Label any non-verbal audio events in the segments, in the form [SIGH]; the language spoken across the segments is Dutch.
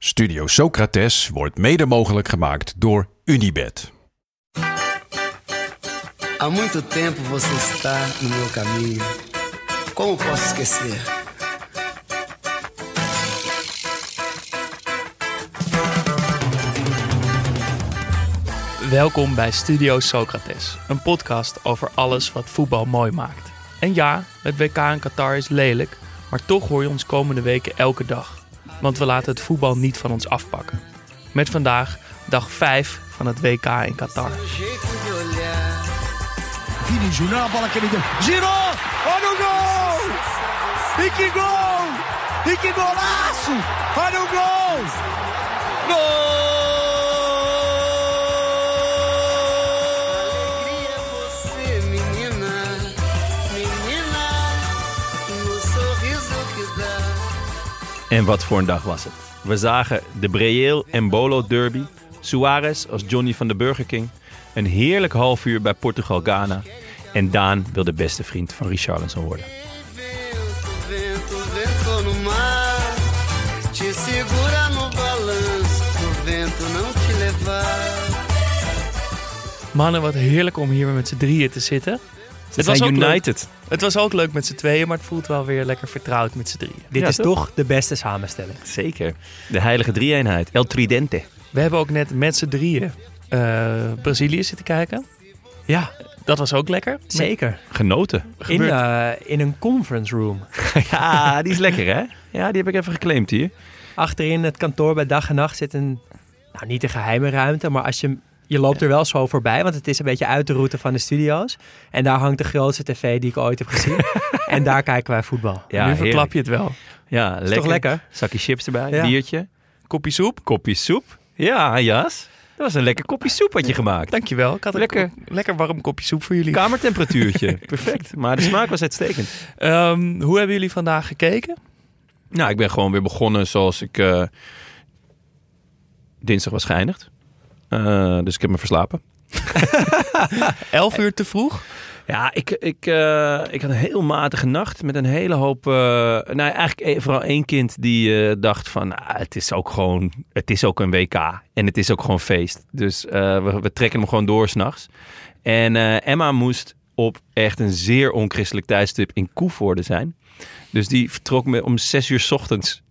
Studio Socrates wordt mede mogelijk gemaakt door Unibed. Há muito tempo você está no meu caminho. Como posso esquecer? Welkom bij Studio Socrates, een podcast over alles wat voetbal mooi maakt. En ja, het WK in Qatar is lelijk, maar toch hoor je ons komende weken elke dag. Want we laten het voetbal niet van ons afpakken. Met vandaag dag 5 van het WK in Qatar. Vini. Girou! Olha o gol! E que gol! Que golaço! Olha o gol! Alegria En wat voor een dag was het. We zagen de Breel en Bolo derby, Suarez als Johnny van de Burger King, een heerlijk half uur bij Portugal-Ghana en Daan wil de beste vriend van Richarlison worden. Mannen, wat heerlijk om hier weer met z'n drieën te zitten. Ze was zijn ook leuk. united. Het was ook leuk met z'n tweeën, maar het voelt wel weer lekker vertrouwd met z'n drieën. Dit Ja, is toch? toch de beste samenstelling. Zeker. De heilige drie-eenheid. El Tridente. We hebben ook net met z'n drieën eh, Brazilië zitten kijken. Ja, Dat was ook lekker. zeker. Genoten. In, eh, in een conference room. [LAUGHS] ja, die is lekker hè? Ja, die heb ik even geclaimd hier. Achterin het kantoor bij dag en nacht zit een, nou niet een geheime ruimte, maar als je, je loopt er wel zo voorbij, want het is een beetje uit de route van de studio's. En daar hangt de grootste tv die ik ooit heb gezien. [LAUGHS] en daar kijken wij voetbal. Ja, nu verklap heerlijk. je het wel. Ja, lekker. toch lekker? Zakje chips erbij, Ja. biertje, Kopje soep. kopje soep. Ja, Jas. Dat was een lekker kopje soep wat je gemaakt. Dankjewel. Ik had een Lekker. ko- lekker warm kopje soep voor jullie. Kamertemperatuurtje. [LAUGHS] Perfect. Maar de smaak was uitstekend. Ehm, hoe hebben jullie vandaag gekeken? Nou, ik ben gewoon weer begonnen zoals ik eh, dinsdag was geëindigd. Eh, dus ik heb me verslapen. [LAUGHS] Elf uur te vroeg. Ja, ik, ik, eh, ik had een heel matige nacht met een hele hoop... eh, nou, eigenlijk e- vooral één kind die dacht van... "Ah, het is ook gewoon... Het is ook een WK. En het is ook gewoon feest. Dus we, we trekken hem gewoon door s'nachts. En Emma moest op echt een zeer onchristelijk tijdstip in Koevoorde zijn. Dus die vertrok me om zes uur 's ochtends.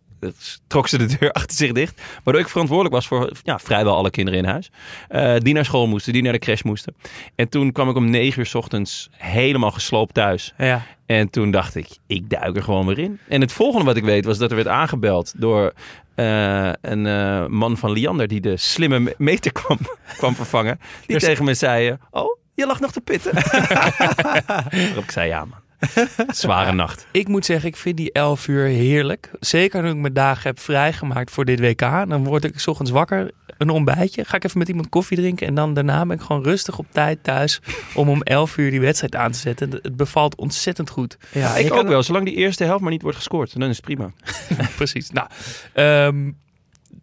Trok ze de deur [LAUGHS] achter zich dicht. Waardoor ik verantwoordelijk was voor ja, vrijwel alle kinderen in huis. Eh, die naar school moesten, die naar de crash moesten. En toen kwam ik om negen uur 's ochtends helemaal gesloopt thuis. Ja. En toen dacht ik, ik duik er gewoon weer in. En het volgende wat ik weet was dat er werd aangebeld door eh, een eh, man van Liander die de slimme me- meter kwam, [LAUGHS] kwam vervangen. Die Dus- tegen me zei, oh, je lag nog te pitten. [LAUGHS] Waarop ik zei, ja man, [LAUGHS] zware nacht. Ik moet zeggen, ik vind die 11 uur heerlijk. Zeker nu ik mijn dagen heb vrijgemaakt voor dit WK. Dan word ik 's ochtends wakker, een ontbijtje. Ga ik even met iemand koffie drinken. En dan daarna ben ik gewoon rustig op tijd thuis. Om om 11 uur die wedstrijd aan te zetten. Het bevalt ontzettend goed. Ja, ik ook wel, zolang die eerste helft maar niet wordt gescoord. Dan is het prima. [LAUGHS] Precies. Nou, ehm,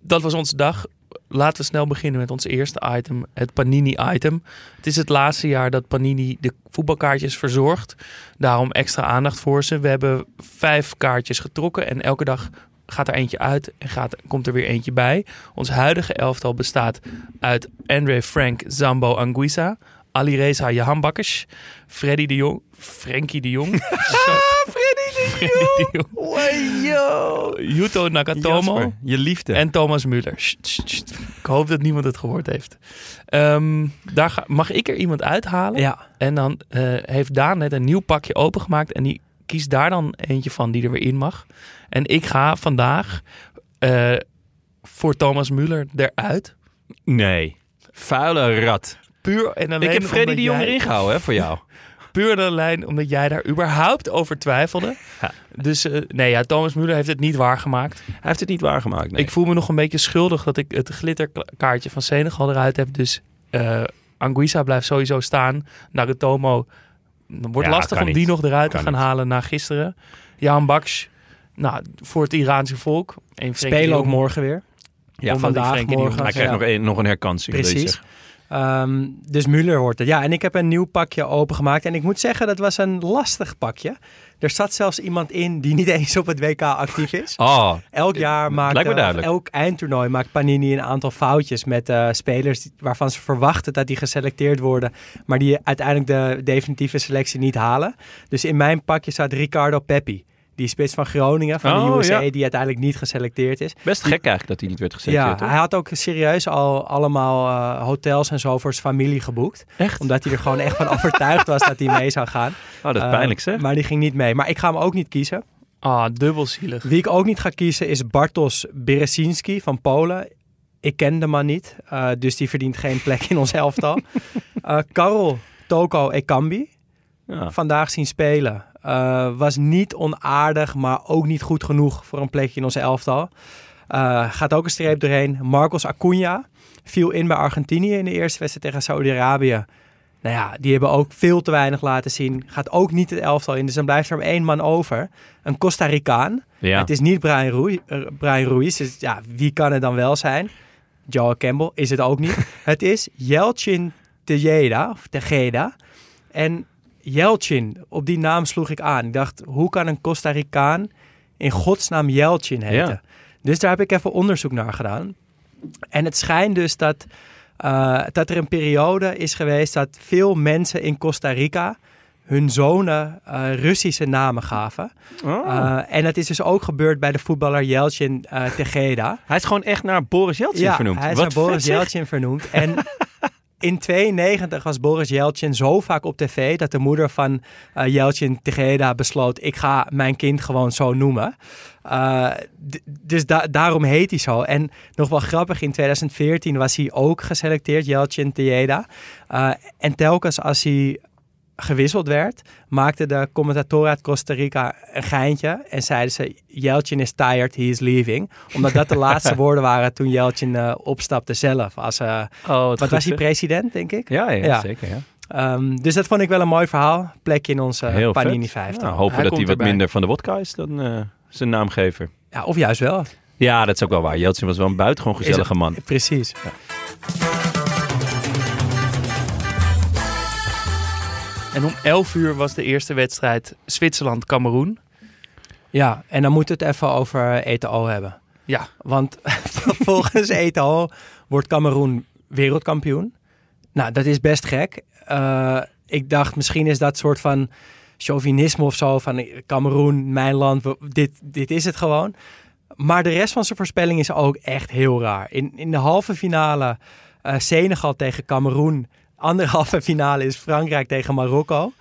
dat was onze dag. Laten we snel beginnen met ons eerste item, het Panini-item. Het is het laatste jaar dat Panini de voetbalkaartjes verzorgt. Daarom extra aandacht voor ze. We hebben vijf kaartjes getrokken en elke dag gaat er eentje uit en gaat, komt er weer eentje bij. Ons huidige elftal bestaat uit Andre Frank Zambo Anguissa, Alireza Jahanbakkers, Freddy de Jong, Frenkie de Jong, [LAUGHS] [LAUGHS] Freddy de Jong, Yuto Nakatomo. Jasper, je liefde. En Thomas sst. Ik hoop dat niemand het gehoord heeft. Ehm, daar ga- mag ik er iemand uithalen? Ja, En dan eh, heeft Daan net een nieuw pakje opengemaakt. En die kiest daar dan eentje van die er weer in mag. En ik ga vandaag eh, voor Thomas Müller eruit. Nee, vuile rat. Puur en alleen Ik heb Freddy de Jong jij- erin gehouden hè, voor jou. [LAUGHS] Puur en alleen omdat jij daar überhaupt over twijfelde. Ja. Dus eh, nee, ja, Thomas Müller heeft het niet waargemaakt. Hij heeft het niet waargemaakt. Nee. Ik voel me nog een beetje schuldig dat ik het glitterkaartje van Senegal eruit heb. Dus eh Anguissa blijft sowieso staan. Narutomo wordt Ja, lastig om die nog eruit Kan te gaan niet. halen na gisteren. Jan Baks, nou, voor het Iraanse volk. En de spelen ook morgen weer. ja, vandaag, de morgen. Hij krijgt Ja. nog, een, nog een herkansing. Precies. Ehm, dus Müller wordt het. Ja, en ik heb een nieuw pakje opengemaakt. En ik moet zeggen, dat was een lastig pakje. Er zat zelfs iemand in die niet [LAUGHS] eens op het WK actief is. Oh, Elk jaar maakt, eh, elk eindtoernooi maakt Panini een aantal foutjes met eh, spelers die- waarvan ze verwachten dat die geselecteerd worden, maar die uiteindelijk de definitieve selectie niet halen. Dus in mijn pakje staat Ricardo Peppi, die spits van Groningen, van Oh, de USA, ja. die uiteindelijk niet geselecteerd is. best gek eigenlijk dat hij niet werd Ja, geselecteerd. toch? hij had ook serieus al allemaal eh, hotels en zo voor zijn familie geboekt. Echt? Omdat hij er gewoon echt van overtuigd was dat hij mee zou gaan. Oh, dat is Eh, pijnlijk zeg. Maar die ging niet mee. Maar ik ga hem ook niet kiezen. Ah, dubbelzielig. Wie ik ook niet ga kiezen is Bartosz Berezinski van Polen. Ik ken de man niet, eh, dus die verdient geen plek in ons elftal. [LAUGHS] Eh Karol Toko Ekambi, Ja. vandaag zien spelen. Eh, was niet onaardig, maar ook niet goed genoeg voor een plekje in ons elftal. Eh, gaat ook een streep doorheen. Marcos Acuna viel in bij Argentinië in de eerste wedstrijd tegen Saudi-Arabië. Nou ja, die hebben ook veel te weinig laten zien. Gaat ook niet het elftal in, dus dan blijft er maar één man over. Een Costa Ricaan. Ja. Het is niet Brian, Ruiz, eh, Brian Ruiz. Dus ja, wie kan het dan wel zijn? Joel Campbell is het ook niet. [LAUGHS] het is Yelchin Tejeda, of Tejeda. En Yelchin, op die naam sloeg ik aan. Ik dacht, hoe kan een Costa Ricaan in godsnaam Yelchin heten? Ja. Dus daar heb ik even onderzoek naar gedaan. En het schijnt dus dat, eh, dat er een periode is geweest dat veel mensen in Costa Rica hun zonen eh, Russische namen gaven. Oh. Uh, en dat is dus ook gebeurd bij de voetballer Yeltsin uh, Tegeda. hij is gewoon echt naar Boris Yeltsin ja, vernoemd. hij is Wat naar Boris. Yeltsin vernoemd. En [LAUGHS] in 92 was Boris Yeltsin zo vaak op tv... dat de moeder van uh, Yeltsin Tegeda besloot... ik ga mijn kind gewoon zo noemen. Uh, dus da daarom heet hij zo. En nog wel grappig, in 2014 was hij ook geselecteerd, Yeltsin Tegeda. Uh, en telkens als hij gewisseld werd, maakte de commentator uit Costa Rica een geintje en zeiden ze: Yeltsin is tired, he is leaving. Omdat dat de laatste [LAUGHS] woorden waren toen Yeltsin uh, opstapte zelf. Als, uh, oh, wat was hij, president, denk ik? Ja, ja, ja. zeker. Ja. Um, dus dat vond ik wel een mooi verhaal. Plekje in onze Heel Panini vet. 50. Nou, hopen Hij dat hij wat erbij. minder van de wodka is dan uh, zijn naamgever. Ja, of juist wel. Ja, dat is ook wel waar. Yeltsin was wel een buitengewoon gezellige man. Precies. Ja. En om 11 uur was de eerste wedstrijd Zwitserland-Cameroen. Ja, en dan moeten we het even over ETO hebben. Ja. Want [LAUGHS] volgens ETO wordt Cameroen wereldkampioen. Nou, dat is best gek. Uh, ik dacht, misschien is dat soort van chauvinisme of zo. Van Cameroen, mijn land, dit, dit is het gewoon. Maar de rest van zijn voorspelling is ook echt heel raar. In, in de halve finale uh, Senegal tegen Cameroen. Andere halve finale is Frankrijk tegen Marokko.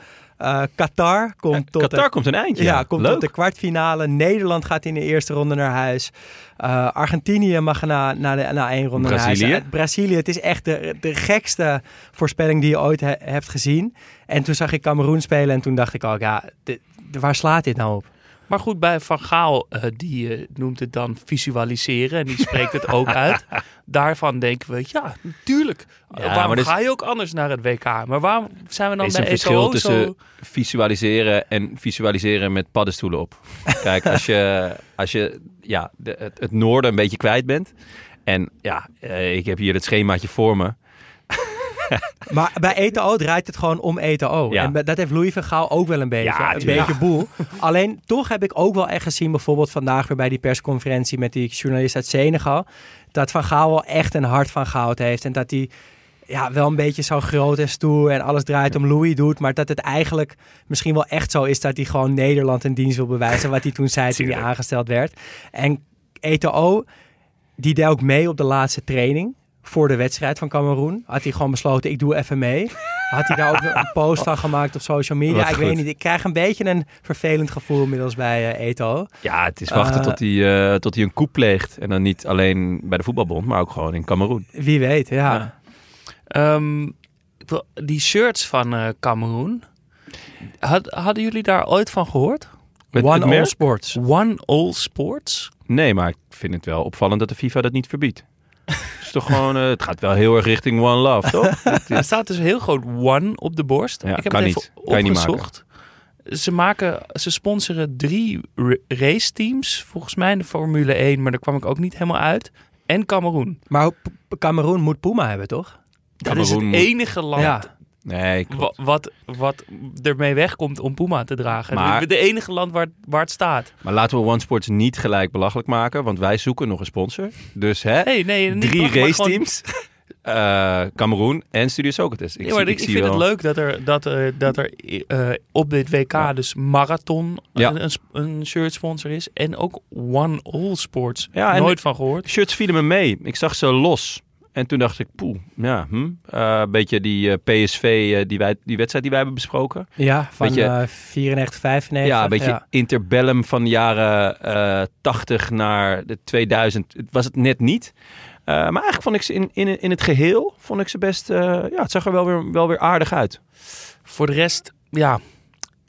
Uh, Qatar komt tot Qatar de, komt een eindje. Ja, komt Leuk. tot de kwartfinale. Nederland gaat in de eerste ronde naar huis. Uh, Argentinië mag na, na, de, na één ronde Brazilië. naar huis. Brazilië, het is echt de, de gekste voorspelling die je ooit he, hebt gezien. En toen zag ik Cameroen spelen en toen dacht ik ook, ja, de, waar slaat dit nou op? Maar goed, bij Van Gaal, uh, die uh, noemt het dan visualiseren en die spreekt het ook uit. [LAUGHS] Daarvan denken we, ja, natuurlijk. Ja, waarom dus, ga je ook anders naar het WK? Maar waarom zijn we dan is bij een verschil tussen visualiseren en visualiseren met paddenstoelen op. Kijk, als je, [LAUGHS] als je ja, de, het, het, noorden een beetje kwijt bent. En ja, uh, ik heb hier het schemaatje voor me. [LAUGHS] Maar bij ETO draait het gewoon om ETO. Ja. En dat heeft Louis van Gaal ook wel een beetje. Ja, een beetje boel. [LAUGHS] Alleen toch heb ik ook wel echt gezien, bijvoorbeeld vandaag weer bij die persconferentie met die journalist uit Senegal. Dat Van Gaal wel echt een hart van goud heeft. En dat hij ja, wel een beetje zo groot en stoer en alles draait om Louis doet. Maar dat het eigenlijk misschien wel echt zo is dat hij gewoon Nederland een dienst wil bewijzen. Wat hij toen zei toen hij aangesteld werd. En ETO, die deed ook mee op de laatste training voor de wedstrijd van Cameroen. Had hij gewoon besloten, ik doe even mee. Had hij daar ook een post van gemaakt op social media. Wat ik goed. weet niet, ik krijg een beetje een vervelend gevoel inmiddels bij uh, Eto. Ja, het is wachten Uh, tot, hij, uh, tot hij een coup pleegt. En dan niet alleen bij de voetbalbond, maar ook gewoon in Cameroen. Wie weet, ja. ja. Um, die shirts van uh, Cameroen, had, hadden jullie daar ooit van gehoord? Met, One All? Sports. One All Sports? Nee, maar ik vind het wel opvallend dat de FIFA dat niet verbiedt. Het is toch gewoon, uh, het gaat wel heel erg richting One Love, toch? [LAUGHS] Er staat dus heel groot One op de borst. Ja, ik heb kan het even niet. Opgezocht. Ze maken, ze sponsoren drie race teams, volgens mij in de Formule 1, maar daar kwam ik ook niet helemaal uit. En Cameroen. Maar Cameroen moet Puma hebben, toch? Dat is het enige land Ja. Nee, klopt. wa- wat, wat ermee wegkomt om Puma te dragen. Maar- de, enige land waar, waar het staat. Maar laten we OneSports niet gelijk belachelijk maken, want wij zoeken nog een sponsor. Dus hè, Nee, nee, drie raceteams. [LAUGHS] eh Cameroen en Studio Socrates. Ik, Ja, maar zie, ik, ik zie vind wel. het leuk dat er, dat, er- dat er eh, op dit WK dus Marathon Ja. een, een, shirt sponsor is. En ook One All Sports. Nooit van gehoord. Shirts vielen me mee. Ik zag ze los. En toen dacht ik, poeh, ja, hm. Eh, een beetje die eh, PSV, eh, die, wij, die wedstrijd die wij hebben besproken. Ja, van Beetje- eh 94, 95. ja, een beetje ja. interbellum van de jaren eh 80 naar de 2000. Het was het net niet. Eh, maar eigenlijk vond ik ze in, in, in het geheel, vond ik ze best, eh, ja, het zag er wel weer, wel weer aardig uit. Voor de rest, ja,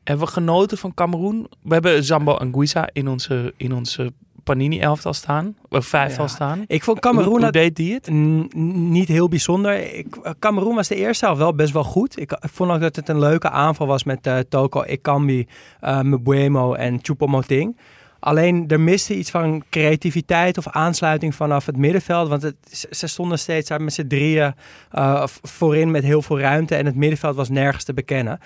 hebben we genoten van Cameroen. We hebben Zambo Anguissa in onze, in onze Panini-elftal staan. Of vijftal Ja. staan. Ik vond Cameroen hoe deed die het? Niet heel bijzonder. Ik, eh, Cameroen was de eerste helft wel best wel goed. Ik, ik vond ook dat het een leuke aanval was met eh, Toko Ekambi, eh Mbuemo en Choupo-Moting. Alleen er miste iets van creativiteit of aansluiting vanaf het middenveld. Want het, ze- stonden steeds daar met z'n drieën voorin met heel veel ruimte. En het middenveld was nergens te bekennen.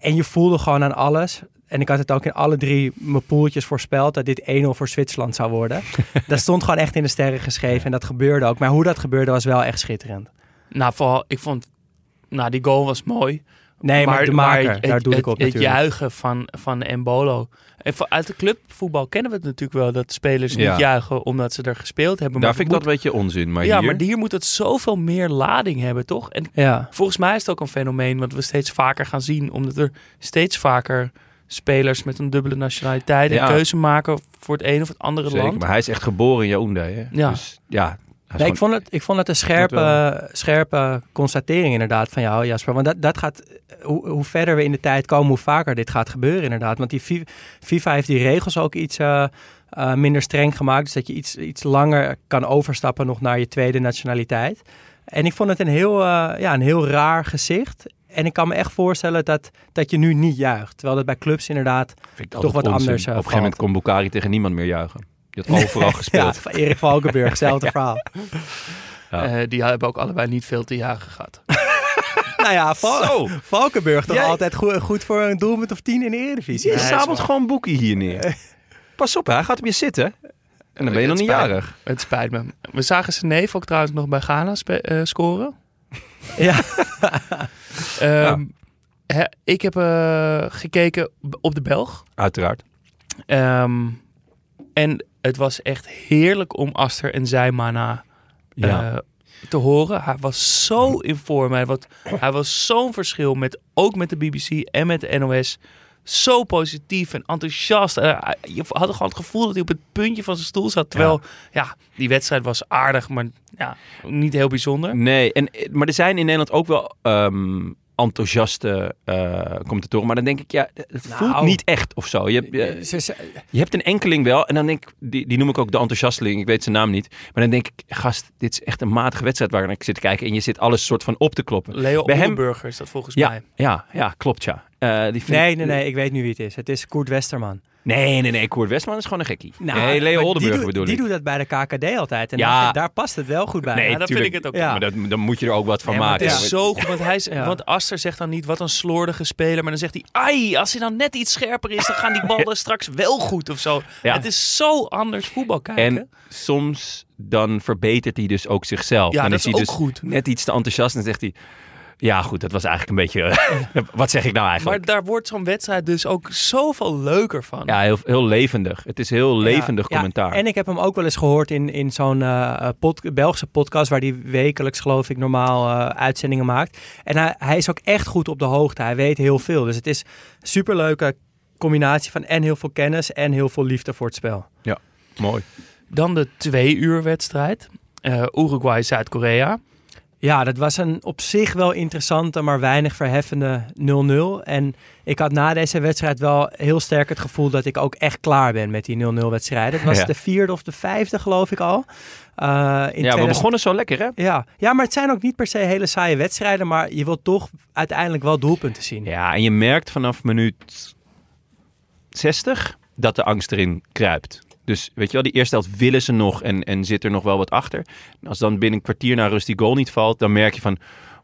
En je voelde gewoon aan alles. En ik had het ook in alle drie mijn poeltjes voorspeld dat dit 1-0 voor Zwitserland zou worden. [LAUGHS] dat stond gewoon echt in de sterren geschreven en dat gebeurde ook. Maar hoe dat gebeurde was wel echt schitterend. Nou, vooral, ik vond, nou, die goal was mooi. Nee, maar, de maker, het, daar doe het, ik op het natuurlijk. juichen van, van Embolo. En voor- uit de clubvoetbal kennen we het natuurlijk wel dat spelers Ja. niet juichen omdat ze er gespeeld hebben. Daar maar vind ik het dat een beetje onzin. Maar ja, hier, maar hier moet het zoveel meer lading hebben, toch? En Ja. volgens mij is het ook een fenomeen wat we steeds vaker gaan zien, omdat er steeds vaker spelers met een dubbele nationaliteit Ja. een keuze maken voor het een of het andere Zeker, land. maar hij is echt geboren in Yaoundé. Hè? Ja. Dus ja, Nee, ik, vond het, ik vond het een scherpe, scherpe constatering inderdaad van jou, Jasper. Want dat, dat gaat, hoe, hoe verder we in de tijd komen, hoe vaker dit gaat gebeuren inderdaad. Want die Fi- FIFA heeft die regels ook iets eh, eh, minder streng gemaakt. Dus dat je iets, iets langer kan overstappen nog naar je tweede nationaliteit. En ik vond het een heel, eh, ja, een heel raar gezicht. En ik kan me echt voorstellen dat, dat je nu niet juicht. Terwijl dat bij clubs inderdaad... toch wat onzin. anders, eh, Op een gegeven moment kon Bukari tegen niemand meer juichen. Die had [LAUGHS] overal Ja, gespeeld. van Erik Valkenburg, hetzelfde [LAUGHS] verhaal. Ja. Eh, die hebben ook allebei niet veel te jagen gehad. [LAUGHS] Nou ja, Val- Zo, Valkenburg toch Jij- altijd goed, goed voor een doelpunt of tien in de Eredivisie. je sabelt gewoon Boekie hier neer. Pas op, hè, hij gaat op je zitten. En dan ben je nog niet spijt- jarig. Het spijt me. We zagen zijn neef ook trouwens nog bij Ghana eh, scoren. [LAUGHS] Ja. Ehm, ik heb eh, gekeken op de Belg. Uiteraard. Ehm, en het was echt heerlijk om Aster en Zijmana Ja. eh, te horen. Hij was zo in vorm. Hij, was, hij was zo'n verschil, met, ook met de BBC en met de NOS. Zo positief en enthousiast. Eh, hij- je had gewoon het gevoel dat hij op het puntje van zijn stoel zat. Terwijl, ja, die wedstrijd was aardig, maar ja, niet heel bijzonder. Nee, en, maar er zijn in Nederland ook wel ehm, enthousiaste eh commentatoren. Maar dan denk ik, ja, het voelt Nou. niet echt of zo. Je hebt, je, Ze- ze- je hebt een enkeling wel. En dan denk ik, die, die noem ik ook de enthousiasteling. Ik weet zijn naam niet. Maar dan denk ik, gast, dit is echt een matige wedstrijd waar ik zit te kijken. En je zit alles soort van op te kloppen. Leo Bij hem- is dat volgens Ja, mij. ja, ja, klopt ja. Eh, die nee, nee, nee, ik weet nu wie het is. Het is Koert Westerman. Nee, nee, nee. Koert Westman is gewoon een gekkie. Nou, nee, Leo Oldenburger die, doet- bedoel die ik. doet dat bij de KKD altijd. En Ja. daar, daar past het wel goed bij. Nee, Ja, dat vind ik het ook. Ja. Maar dat, dan moet je er ook wat van maken. het is zo goed, want, hij is, want Aster zegt dan niet wat een slordige speler, maar dan zegt hij, ai, als hij dan net iets scherper is, dan gaan die ballen [LAUGHS] straks wel goed of zo. Het is zo anders voetbal kijken. En soms dan verbetert hij dus ook zichzelf. ja, dan dat is is hij ook dus goed. net iets te enthousiast en zegt hij... Ja, goed, dat was eigenlijk een beetje... [LAUGHS] wat zeg ik nou Maar eigenlijk? daar wordt zo'n wedstrijd dus ook zoveel leuker van. Ja, heel, heel levendig. Het is heel levendig Ja, commentaar. en ik heb hem ook wel eens gehoord in, in zo'n eh, pod- Belgische podcast... waar hij wekelijks, geloof ik, normaal eh, uitzendingen maakt. En hij, hij is ook echt goed op de hoogte. Hij weet heel veel. Dus het is een superleuke combinatie van en heel veel kennis... en heel veel liefde voor het spel. Mooi. Dan de twee uur wedstrijd. Eh, Uruguay-Zuid-Korea. Ja, dat was een op zich wel interessante, maar weinig verheffende 0-0. En ik had na deze wedstrijd wel heel sterk het gevoel dat ik ook echt klaar ben met die 0-0 wedstrijden. Het was Ja. de vierde of de vijfde, geloof ik al. Eh, in Ja, we 2000 begonnen zo lekker, hè? Ja. ja, maar het zijn ook niet per se hele saaie wedstrijden, maar je wilt toch uiteindelijk wel doelpunten zien. Ja, en je merkt vanaf minuut 60 dat de angst erin kruipt. Dus weet je wel, die eerste helft willen ze nog en, en zit er nog wel wat achter. En als dan binnen een kwartier na rust die goal niet valt, dan merk je van...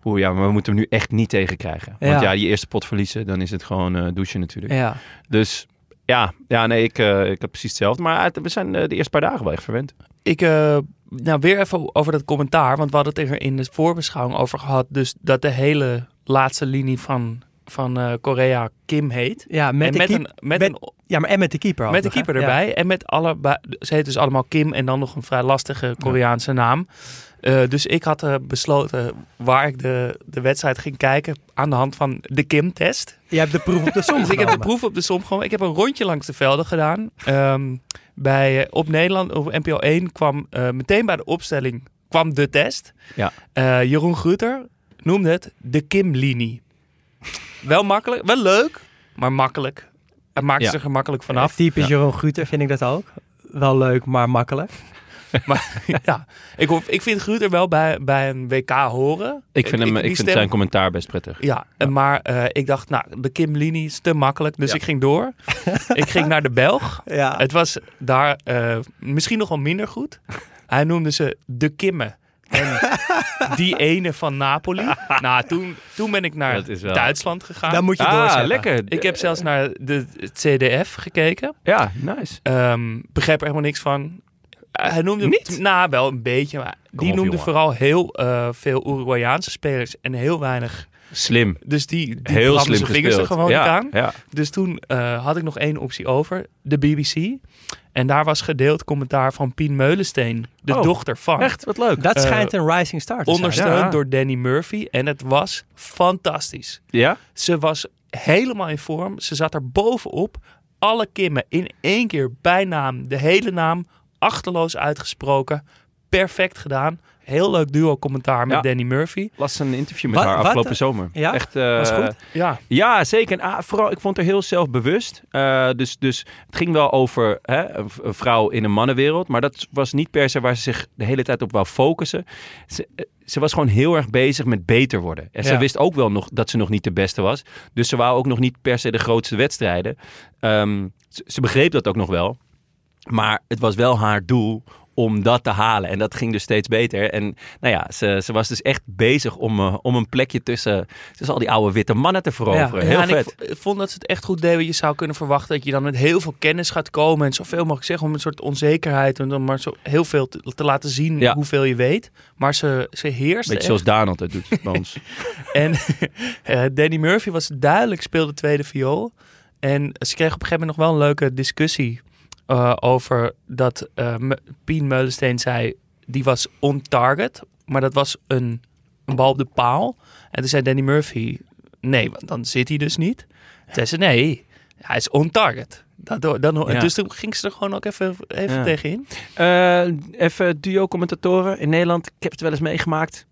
Oeh ja, maar we moeten hem nu echt niet tegen krijgen. Want Ja. ja, die eerste pot verliezen, dan is het gewoon eh, douchen natuurlijk. Ja. Dus ja, ja nee, ik, eh, ik heb precies hetzelfde. Maar het- we zijn eh, de eerste paar dagen wel echt verwend. Ik, eh, nou weer even over dat commentaar, want we hadden het er in de voorbeschouwing over gehad. Dus dat de hele laatste linie van, van eh, Korea Kim heet. Ja, met, en de met, keep- een, met, met- een, ja, maar en met de keeper. met de nog, hè? keeper Ja. erbij. En met alle, ze heet dus allemaal Kim en dan nog een vrij lastige Koreaanse naam. Eh, dus ik had eh, besloten waar ik de, de wedstrijd ging kijken aan de hand van de Kim-test. Je hebt de proef op de som [LAUGHS] Dus ik heb de proef op de som gewoon. Ik heb een rondje langs de velden gedaan. Ehm, bij, eh, op Nederland, op NPO 1 kwam meteen bij de opstelling kwam de test. Ja. Jeroen Gruter noemde het de Kim-linie. wel makkelijk, wel leuk, maar makkelijk. Ja. zich er gemakkelijk Ja, vanaf. typisch Jeroen Guter vind ik dat ook. Wel leuk, maar makkelijk. [LAUGHS] Maar ja, ik, hoor, ik vind Gruter wel bij, bij een WK horen. Ik vind, hem, ik vind stem- zijn commentaar best prettig. Ja, en maar eh, ik dacht, nou, de Kim-linie is te makkelijk. Dus ik ging door. [LAUGHS] ik ging naar de Belg. Ja. Het was daar eh, misschien nog wel minder goed. Hij noemde ze de Kimme. En die ene van Napoli. [LAUGHS] Nou, toen, toen ben ik naar wel- Duitsland gegaan. Dan moet je Ah, lekker. Ik heb zelfs naar de CDF gekeken. Ja, nice. Ehm begreep er helemaal niks van. Eh, hij noemde Niet? Nou, wel een beetje. Maar die op, noemde jongen. vooral heel eh, veel Uruguayaanse spelers en heel weinig. Slim. Dus die, die Heel slim zijn vingers er gewoon ja, niet aan. Ja. Dus toen eh, had ik nog één optie over, de BBC. En daar was gedeeld commentaar van Pien Meulensteen, de Oh, dochter van. Echt, wat leuk. Dat Eh, schijnt een rising star te zijn. Ondersteund Ja. door Danny Murphy. En het was fantastisch. Ja? Ze was helemaal in vorm. Ze zat er bovenop. Alle kimmen in één keer bijnaam, de hele naam, achterloos uitgesproken. Perfect gedaan. Heel leuk duo commentaar met Ja. Danny Murphy. Las een interview met Wat- haar wat? afgelopen zomer. Ja? Echt, eh, Was goed? Ja, Ja, zeker. En, ah, vooral, ik vond haar heel zelfbewust. Eh, dus, dus het ging wel over hè, een, vrouw in een mannenwereld. Maar dat was niet per se waar ze zich de hele tijd op wou focussen. Ze, eh, ze was gewoon heel erg bezig met beter worden. En ze wist ook wel nog dat ze nog niet de beste was. Dus ze wou ook nog niet per se de grootste wedstrijden. Ehm, ze, ze begreep dat ook nog wel. Maar het was wel haar doel om dat te halen. En dat ging dus steeds beter. En nou ja, ze, ze was dus echt bezig om, eh, om een plekje tussen, tussen al die oude witte mannen te veroveren. Ja, Heel en vet. Ik vond dat ze het echt goed deden. Je zou kunnen verwachten dat je dan met heel veel kennis gaat komen. En zoveel mogelijk zeggen om een soort onzekerheid. En dan maar zo heel veel te, te laten zien Ja. hoeveel je weet. Maar ze, ze heerst Beetje zoals Daan altijd doet bij ons. [LAUGHS] En eh, Danny Murphy was duidelijk speelde tweede viool. En ze kregen op een gegeven moment nog wel een leuke discussie eh, over dat eh Pien Meulensteen zei, die was on target, maar dat was een, een bal op de paal. En toen zei Danny Murphy, nee, want dan zit hij dus niet. Toen zei ze, nee, hij is on target. Daardoor, dan, Ja. Dus toen ging ze er gewoon ook even, even Ja. tegenin. Eh, even duo-commentatoren in Nederland. Ik heb het wel eens meegemaakt.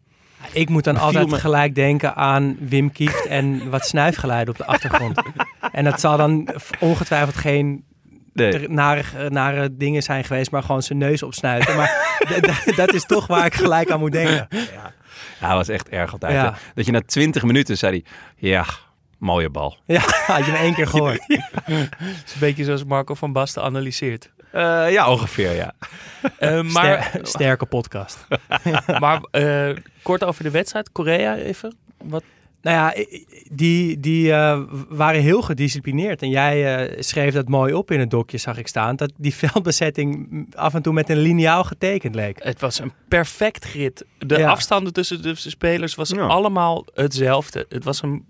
Ik moet dan altijd me- gelijk denken aan Wim Kieft en wat snuifgeluiden op de achtergrond. [LAUGHS] en dat zal dan ongetwijfeld geen Nee. er nare, nare dingen zijn geweest, maar gewoon zijn neus opsnuiten. Maar [LAUGHS] dat is toch waar ik gelijk aan moet denken. Ja, hij was echt erg altijd. Ja. hè. Dat je na 20 minuten zei hij, ja, mooie bal. Ja, [LAUGHS] had je hem één keer gehoord. [LAUGHS] Het is een beetje zoals Marco van Basten analyseert. Eh, ja, ongeveer, ja. Eh, maar Ster- sterke podcast. Maar eh, kort over de wedstrijd. Korea even. Wat? Nou ja, die, die eh, waren heel gedisciplineerd. En jij eh, schreef dat mooi op in het dokje, zag ik staan. Dat die [LAUGHS] veldbezetting af en toe met een liniaal getekend leek. Het was een perfect grid. De Ja. afstanden tussen de spelers was Ja. allemaal hetzelfde. Het was een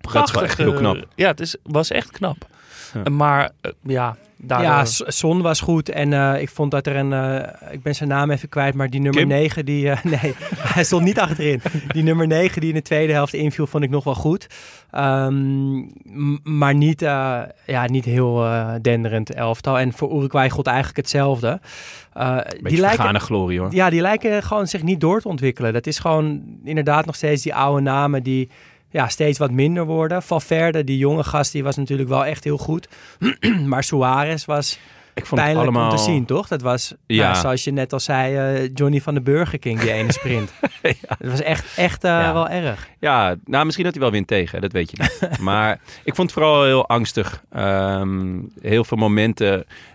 prachtig. echt heel knap. Ja, het is, was echt knap. Ja. Maar eh, ja, daardoor... Ja, Son was goed. En eh, ik vond dat er een... eh, ik ben zijn naam even kwijt, maar die nummer Kim? 9... Die, eh, [LAUGHS] nee, hij stond niet achterin. Die nummer 9 die in de tweede helft inviel, vond ik nog wel goed. Ehm, maar niet, ja, niet heel denderend elftal. En voor Uruguay god eigenlijk hetzelfde. Die lijken, glorie, hoor. ja, die lijken gewoon zich niet door te ontwikkelen. Dat is gewoon inderdaad nog steeds die oude namen die ja, steeds wat minder worden. Valverde, die jonge gast, die was natuurlijk wel echt heel goed. [CLEARS THROAT] maar Suarez was Ik vond pijnlijk allemaal... om te zien, toch? Dat was, Ja. nou, zoals je net al zei, eh, Johnny van de Burger King, die ene sprint. [LAUGHS] Het was echt, echt eh, Ja. wel erg. Ja, nou misschien had hij wel wind tegen, dat weet je niet. [LAUGHS] maar ik vond het vooral heel angstig. Ehm, heel veel momenten,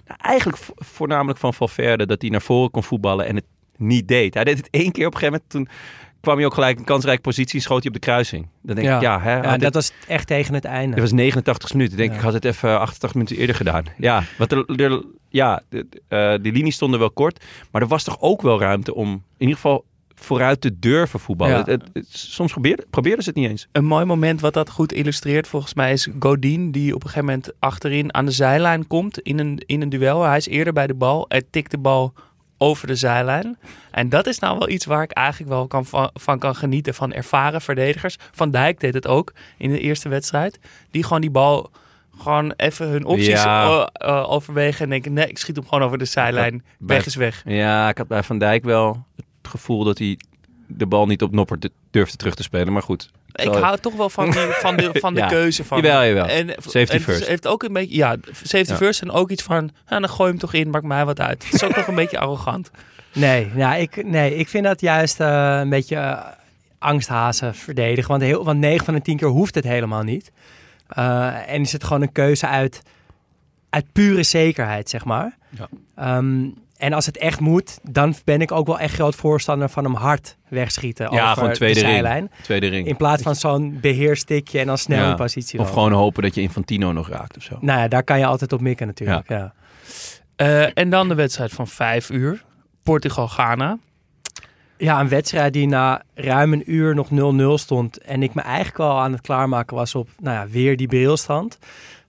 nou, eigenlijk vo- voornamelijk van Valverde, dat hij naar voren kon voetballen en het niet deed. Hij deed het één keer op een gegeven moment, toen kwam hij ook gelijk in een kansrijke positie, schoot hij op de kruising. Dan denk ik, ja, hè, Ja, dit- dat was echt tegen het einde. dit was 89 minuten. Ik denk, Ja. ik had het even 88 minuten eerder gedaan. Ja, wat er, er- ja de, de, eh, die linies stonden wel kort. Maar er was toch ook wel ruimte om in ieder geval vooruit te durven voetballen. Ja. Het, het- het- soms probeerden, probeerden ze het niet eens. Een mooi moment wat dat goed illustreert volgens mij is Godin die op een gegeven moment achterin aan de zijlijn komt in een, in een duel. Hij is eerder bij de bal. Hij tikt de bal over de zijlijn. En dat is nou wel iets waar ik eigenlijk wel kan van, van kan genieten van ervaren verdedigers. Van Dijk deed het ook in de eerste wedstrijd. Die gewoon die bal gewoon even hun opties Ja. eh, eh, overwegen en denken nee, ik schiet hem gewoon over de zijlijn. bij- Weg is weg. Ja, ik had bij Van Dijk wel het gevoel dat hij de bal niet op Nopper d- durfde terug te spelen. Maar goed. Ik hou toch wel van, die, [LAUGHS] van, de, van de Ja. keuze van. Jawel, jawel. En, Safety en het first. heeft ook een beetje, ja, safety Ja. first en ook iets van, nou, dan gooi je hem toch in, maakt mij wat uit. Het is ook nog een beetje arrogant. Nee, ja, ik, nee, ik vind dat juist eh, een beetje eh, angsthazen verdedigen. Want, heel, want 9 van de 10 keer hoeft het helemaal niet. Eh, en is het gewoon een keuze uit, uit pure zekerheid, zeg maar. Ja. Ehm, en als het echt moet, dan ben ik ook wel echt groot voorstander van hem hard wegschieten Ja, over gewoon de tweede ring. zijlijn. Tweede ring. In plaats van zo'n beheerstikje en dan snel Ja. in positie Of lopen. gewoon hopen dat je Infantino nog raakt of zo. Nou ja, daar kan je altijd op mikken natuurlijk. Ja. Eh, en dan de wedstrijd van vijf uur. Portugal-Ghana. Ja, een wedstrijd die na ruim een uur nog 0-0 stond. En ik me eigenlijk al aan het klaarmaken was op nou ja, weer die brilstand.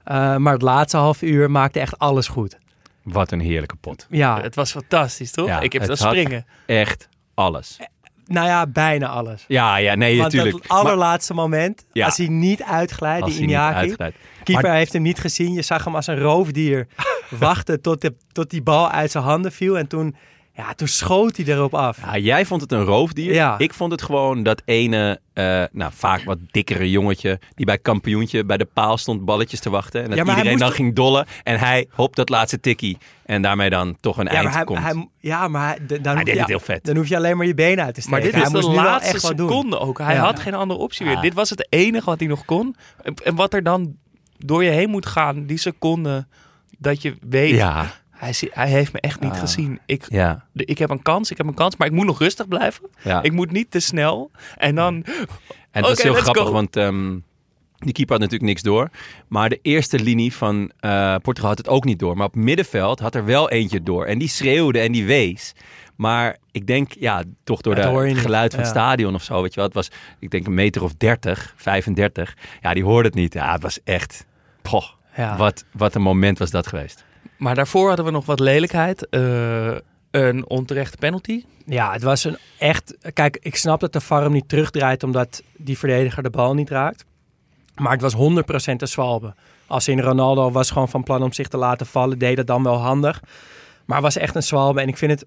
Eh, maar het laatste half uur maakte echt alles goed. Wat een heerlijke pot. Ja, Het was fantastisch, toch? Ja, ik heb het dat had- springen. Echt alles. nou ja, bijna alles. Ja, ja, nee, Want natuurlijk. dat allerlaatste moment, Ja. als hij niet uitglijdt, die Iñaki. Keeper Maar- heeft hem niet gezien. Je zag hem als een roofdier [LAUGHS] wachten tot, de, tot die bal uit zijn handen viel. En toen, ja, toen schoot hij erop af. Ja, jij vond het een roofdier. Ja. Ik vond het gewoon dat ene, eh, nou vaak wat dikkere jongetje... die bij kampioentje bij de paal stond balletjes te wachten. En dat Ja, iedereen dan ging dollen. En hij, hop, dat laatste tikkie. En daarmee dan toch een Ja, eind maar hij, komt. hij, ja, maar hij, dan, Hij hoef deed je, het heel vet. dan hoef je alleen maar je benen uit te steken. Maar dit is de laatste echt wat doen. seconde ook. Hij Ja. had geen andere optie meer. Dit was het enige wat hij nog kon. En, en wat er dan door je heen moet gaan, die seconde dat je weet, Ja, hij, heeft me echt niet Ah. gezien. Ik, ja, de- ik heb een kans, ik heb een kans, maar ik moet nog rustig blijven. ja. Ik moet niet te snel. En dan, En het was Oké, heel grappig, go. want ehm, die keeper had natuurlijk niks door. Maar de eerste linie van eh, Portugal had het ook niet door. Maar op middenveld had er wel eentje door. En die schreeuwde en die wees. Maar ik denk, ja, toch door Dat je het geluid van het Ja. stadion of zo. Weet je wel, het was, ik denk, een meter of 30, 35. Ja, die hoorde het niet. Ja, het was echt, poh, Ja. wat, wat een moment was dat geweest. Maar daarvoor hadden we nog wat lelijkheid. Eh, een onterechte penalty. Ja, het was een echt... Kijk, ik snap dat de VAR hem niet terugdraait omdat die verdediger de bal niet raakt. Maar het was 100% een zwalbe. Als in Ronaldo was gewoon van plan om zich te laten vallen, deed dat dan wel handig. Maar het was echt een zwalbe en ik vind het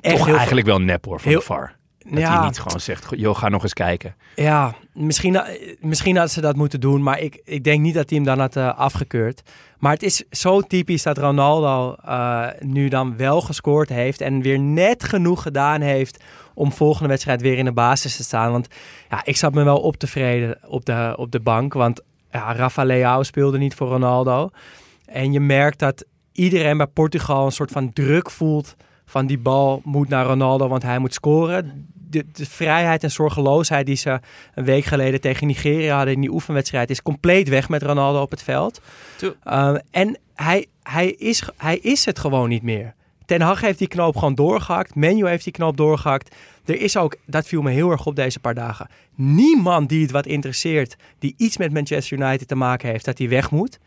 echt Toch heel eigenlijk wel nep hoor, van heel- de VAR. Dat ja, hij niet gewoon zegt, joh, ga nog eens kijken. Ja, misschien, eh, misschien hadden ze dat moeten doen, maar ik, ik denk niet dat hij hem dan had eh, afgekeurd. Maar het is zo typisch dat Ronaldo eh, nu dan wel gescoord heeft en weer net genoeg gedaan heeft om volgende wedstrijd weer in de basis te staan. Want ja, ik zat me wel op tevreden op de, op de bank, want ja, Rafa Leao speelde niet voor Ronaldo. En je merkt dat iedereen bij Portugal een soort van druk voelt van die bal moet naar Ronaldo, want hij moet scoren. De, de vrijheid en zorgeloosheid die ze een week geleden tegen Nigeria hadden in die oefenwedstrijd is compleet weg met Ronaldo op het veld. Uh, en hij, hij, is, hij is het gewoon niet meer. Ten Hag heeft die knoop gewoon doorgehakt. Menu heeft die knoop doorgehakt. Er is ook, dat viel me heel erg op deze paar dagen, niemand die het wat interesseert, die iets met Manchester United te maken heeft, dat hij weg moet.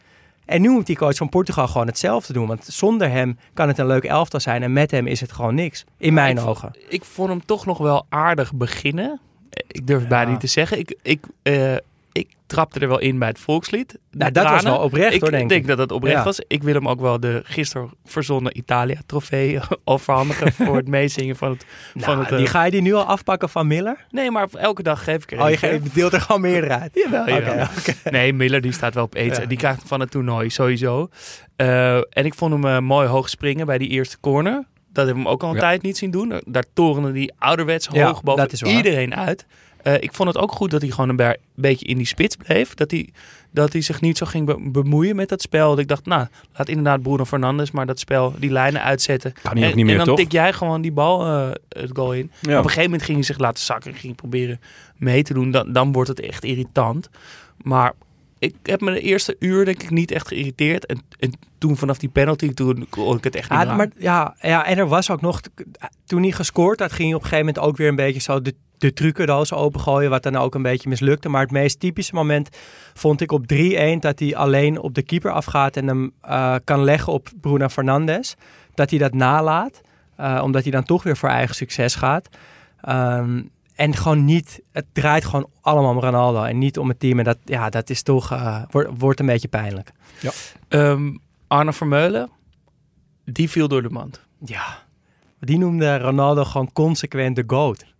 En nu moet die coach van Portugal gewoon hetzelfde doen. Want zonder hem kan het een leuk elftal zijn. En met hem is het gewoon niks. In mijn ik, ogen. Ik vond hem toch nog wel aardig beginnen. Ik durf het bijna niet te zeggen. Ik, ik, eh, ik trapte er wel in bij het volkslied. Nou, dat was wel oprecht ik hoor, denk ik. denk dat het oprecht Ja. was. Ik wil hem ook wel de gisteren verzonnen Italia-trofee [LAUGHS] overhandigen voor het meezingen van het... van Nou, het eh, die ga je die nu al afpakken van Miller? Nee, maar elke dag geef ik er Oh, je geeft- deelt er gewoon meer uit. Jawel, jawel. oké. Nee, Miller die staat wel op. Ja. Die krijgt hem van het toernooi sowieso. Eh, en ik vond hem eh, mooi hoog springen bij die eerste corner. Dat hebben we hem ook al een Ja. tijd niet zien doen. Daar torende die ouderwets Ja, hoog boven dat iedereen uit. Eh, ik vond het ook goed dat hij gewoon een be- beetje in die spits bleef. Dat hij, dat hij zich niet zo ging be- bemoeien met dat spel. Dat ik dacht, nou, laat inderdaad Bruno Fernandes maar dat spel, die lijnen uitzetten. Kan hij en, ook niet meer, en dan toch? tik jij gewoon die bal eh, het goal in. Ja. Op een gegeven moment ging hij zich laten zakken en ging proberen mee te doen. Dan, dan wordt het echt irritant. Maar ik heb me de eerste uur denk ik niet echt geïrriteerd. En, en toen vanaf die penalty, toen kon ik het echt niet Ah, meer maar aan. ja, ja, en er was ook nog, toen hij gescoord had, ging hij op een gegeven moment ook weer een beetje zo de, de trucendoos opengooien, wat dan ook een beetje mislukte. Maar het meest typische moment vond ik op 3-1 dat hij alleen op de keeper afgaat en hem eh, kan leggen op Bruno Fernandes. Dat hij dat nalaat, eh, omdat hij dan toch weer voor eigen succes gaat. Ehm, en gewoon niet, het draait gewoon allemaal om Ronaldo en niet om het team. En dat, ja, dat is toch, eh, wordt, wordt een beetje pijnlijk. Ehm, Arne Vermeulen, die viel door de mand. Ja, die noemde Ronaldo gewoon consequent de GOAT.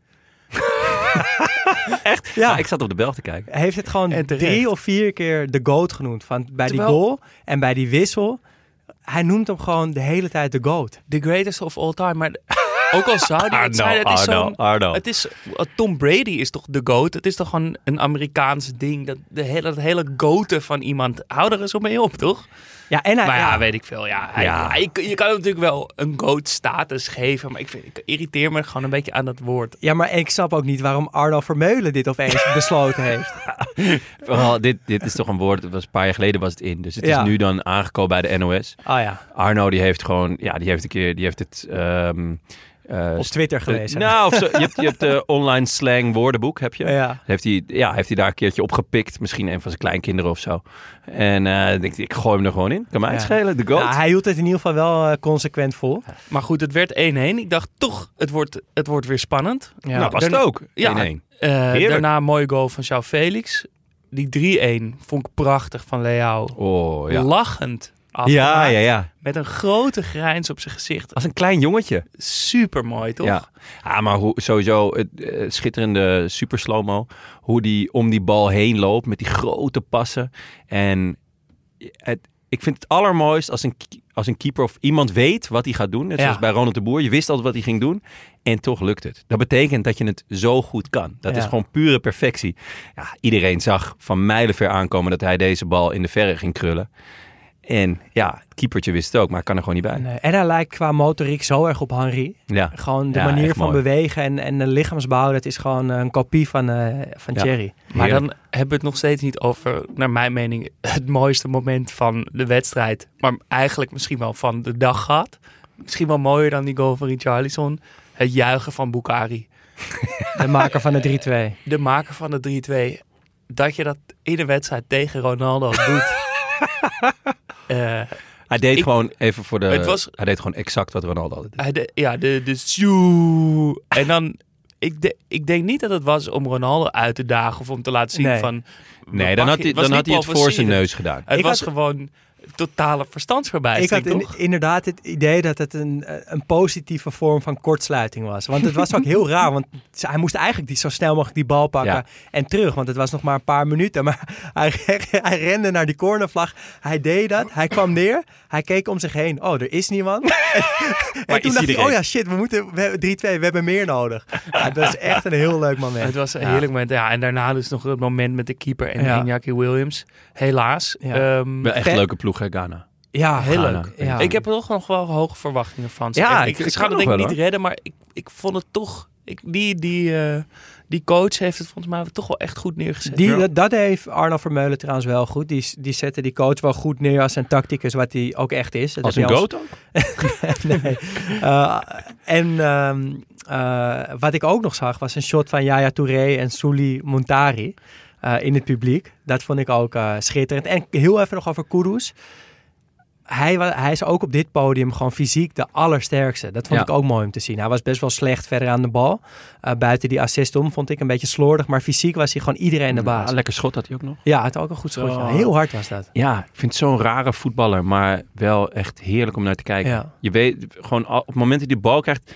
Echt? Ja. Ja. ik zat op de bel te kijken. Hij heeft het gewoon drie of vier keer de GOAT genoemd. Van, bij die goal en bij die wissel. Hij noemt hem gewoon de hele tijd de GOAT. The greatest of all time. Maar [LAUGHS] ook al zou die het zijn, het is zo'n... Arno. Het is, Tom Brady is toch de GOAT? Het is toch gewoon een Amerikaans ding. Dat, de hele, dat hele goaten van iemand. Hou er eens op mee op, toch? Ja, en hij, Maar ja, ja, weet ik veel. Ja, hij, Ja. hij- je, je kan hem natuurlijk wel een GOAT-status geven. Maar ik, vind, ik irriteer me gewoon een beetje aan dat woord. ja, maar ik snap ook niet waarom Arno Vermeulen dit opeens [LAUGHS] besloten heeft. Vooral, dit, dit is toch een woord, het was een paar jaar geleden was het in. Dus het Ja. is nu dan aangekomen bij de NOS. Oh ja, Arno die heeft gewoon, ja, die heeft een keer, die heeft het... ehm, eh, op Twitter gelezen. eh, nou, of zo, je hebt, je hebt de [LAUGHS] online slang woordenboek, heb je? ja. Heeft hij, ja, heeft hij daar een keertje opgepikt. Misschien een van zijn kleinkinderen of zo. En eh denk ik, ik gooi hem er gewoon in. Kan mij Ja. schelen, de goat. Nou, hij hield het in ieder geval wel eh, consequent vol. Maar goed, het werd 1-1. Ik dacht toch, het wordt, het wordt weer spannend. Ja. nou, was het daarna- ook. 1-1. Ja. Eh, daarna een mooie goal van João Felix. Die 3-1 vond ik prachtig van Leao. Oh, ja. Lachend Ja, afgemaakt. ja, ja. Met een grote grijns op zijn gezicht. Als een klein jongetje. Super mooi, toch? Ja. Maar hoe, sowieso het eh, schitterende super slow-mo. Hoe die om die bal heen loopt met die grote passen. En het, ik vind het allermooist als een, als een keeper of iemand weet wat hij gaat doen. Net Ja. zoals bij Ronald de Boer. Je wist altijd wat hij ging doen. En toch lukt het. Dat betekent dat je het zo goed kan. Dat Ja. is gewoon pure perfectie. Ja, iedereen zag van mijlenver aankomen dat hij deze bal in de verre ging krullen. En ja, het keepertje wist het ook, maar ik kan er gewoon niet bij. En, eh, en hij lijkt qua motoriek zo erg op Henry. Ja. Gewoon de Ja, manier van mooi. bewegen en, en de lichaamsbouw, dat is gewoon eh, een kopie van, eh van Ja. Thierry. Maar Heerlijk. dan hebben we het nog steeds niet over, naar mijn mening, [LAUGHS] het mooiste moment van de wedstrijd. Maar eigenlijk misschien wel van de dag gehad. Misschien wel mooier dan die goal van Richarlison. Het juichen van Bukari. [LAUGHS] De maker van de 3-2. De maker van de 3-2. Dat je dat in een wedstrijd tegen Ronaldo doet. [LAUGHS] Eh, Hij deed Ik- gewoon even voor de. Het was- Hij deed gewoon exact wat Ronaldo altijd deed. hij de, ja, de, de sjoe. En dan, ik, de, ik denk niet dat het was om Ronaldo uit te dagen of om te laten zien Nee. van... Nee, dan had hij, dan had hij het voor zijn neus gedaan. Het Ik was had- gewoon totale Ik verstandsverbijstering, had in- toch? inderdaad het idee dat het een, eh, een positieve vorm van kortsluiting was. Want het was ook heel raar, want hij moest eigenlijk die, zo snel mogelijk die bal pakken Ja. en terug. Want het was nog maar een paar minuten. Maar [LAUGHS] hij, hij rende naar die cornervlag. Hij deed dat, hij kwam neer, hij keek om zich heen. Oh, er is niemand. [LAUGHS] en, en toen dacht hij, iedereen? oh ja, shit, we moeten we hebben 3-2, we hebben meer nodig. Ja, dat is echt een heel leuk moment. Het was een heerlijk moment. Ja, en daarna dus nog het moment met de keeper en Ja. Iñaki Williams. Helaas. Ja. Ehm, Wel echt leuke ploeg, hè, Ghana. Ja, heel Ghana. leuk. Ja. Ik heb er toch nog wel hoge verwachtingen van. Ja, En ik- ik, ik ga het denk ik niet redden, maar ik, ik vond het toch... Ik, die, die, eh, die coach heeft het volgens mij toch wel echt goed neergezet. Die, Ja. dat, dat heeft Arno Vermeulen trouwens wel goed. Die, die zette die coach wel goed neer als een tacticus, wat hij ook echt is. Dat Als een als- goat ook? [LAUGHS] nee. Eh, en ehm, eh, wat ik ook nog zag was een shot van Yaya Touré en Souli Montari eh, in het publiek. Dat vond ik ook eh, schitterend. En heel even nog over Kudus. Hij, hij is ook op dit podium gewoon fysiek de allersterkste. Dat vond Ja. ik ook mooi om te zien. Hij was best wel slecht verder aan de bal. Eh, buiten die assist om vond ik een beetje slordig. Maar fysiek was hij gewoon iedereen de baas. Ja, lekker schot had hij ook nog. Ja, hij had ook een goed schotje. Zo. Heel hard was dat. Ja, ik vind het zo'n rare voetballer, maar wel echt heerlijk om naar te kijken. Ja. Je weet, gewoon op het moment dat hij de bal krijgt,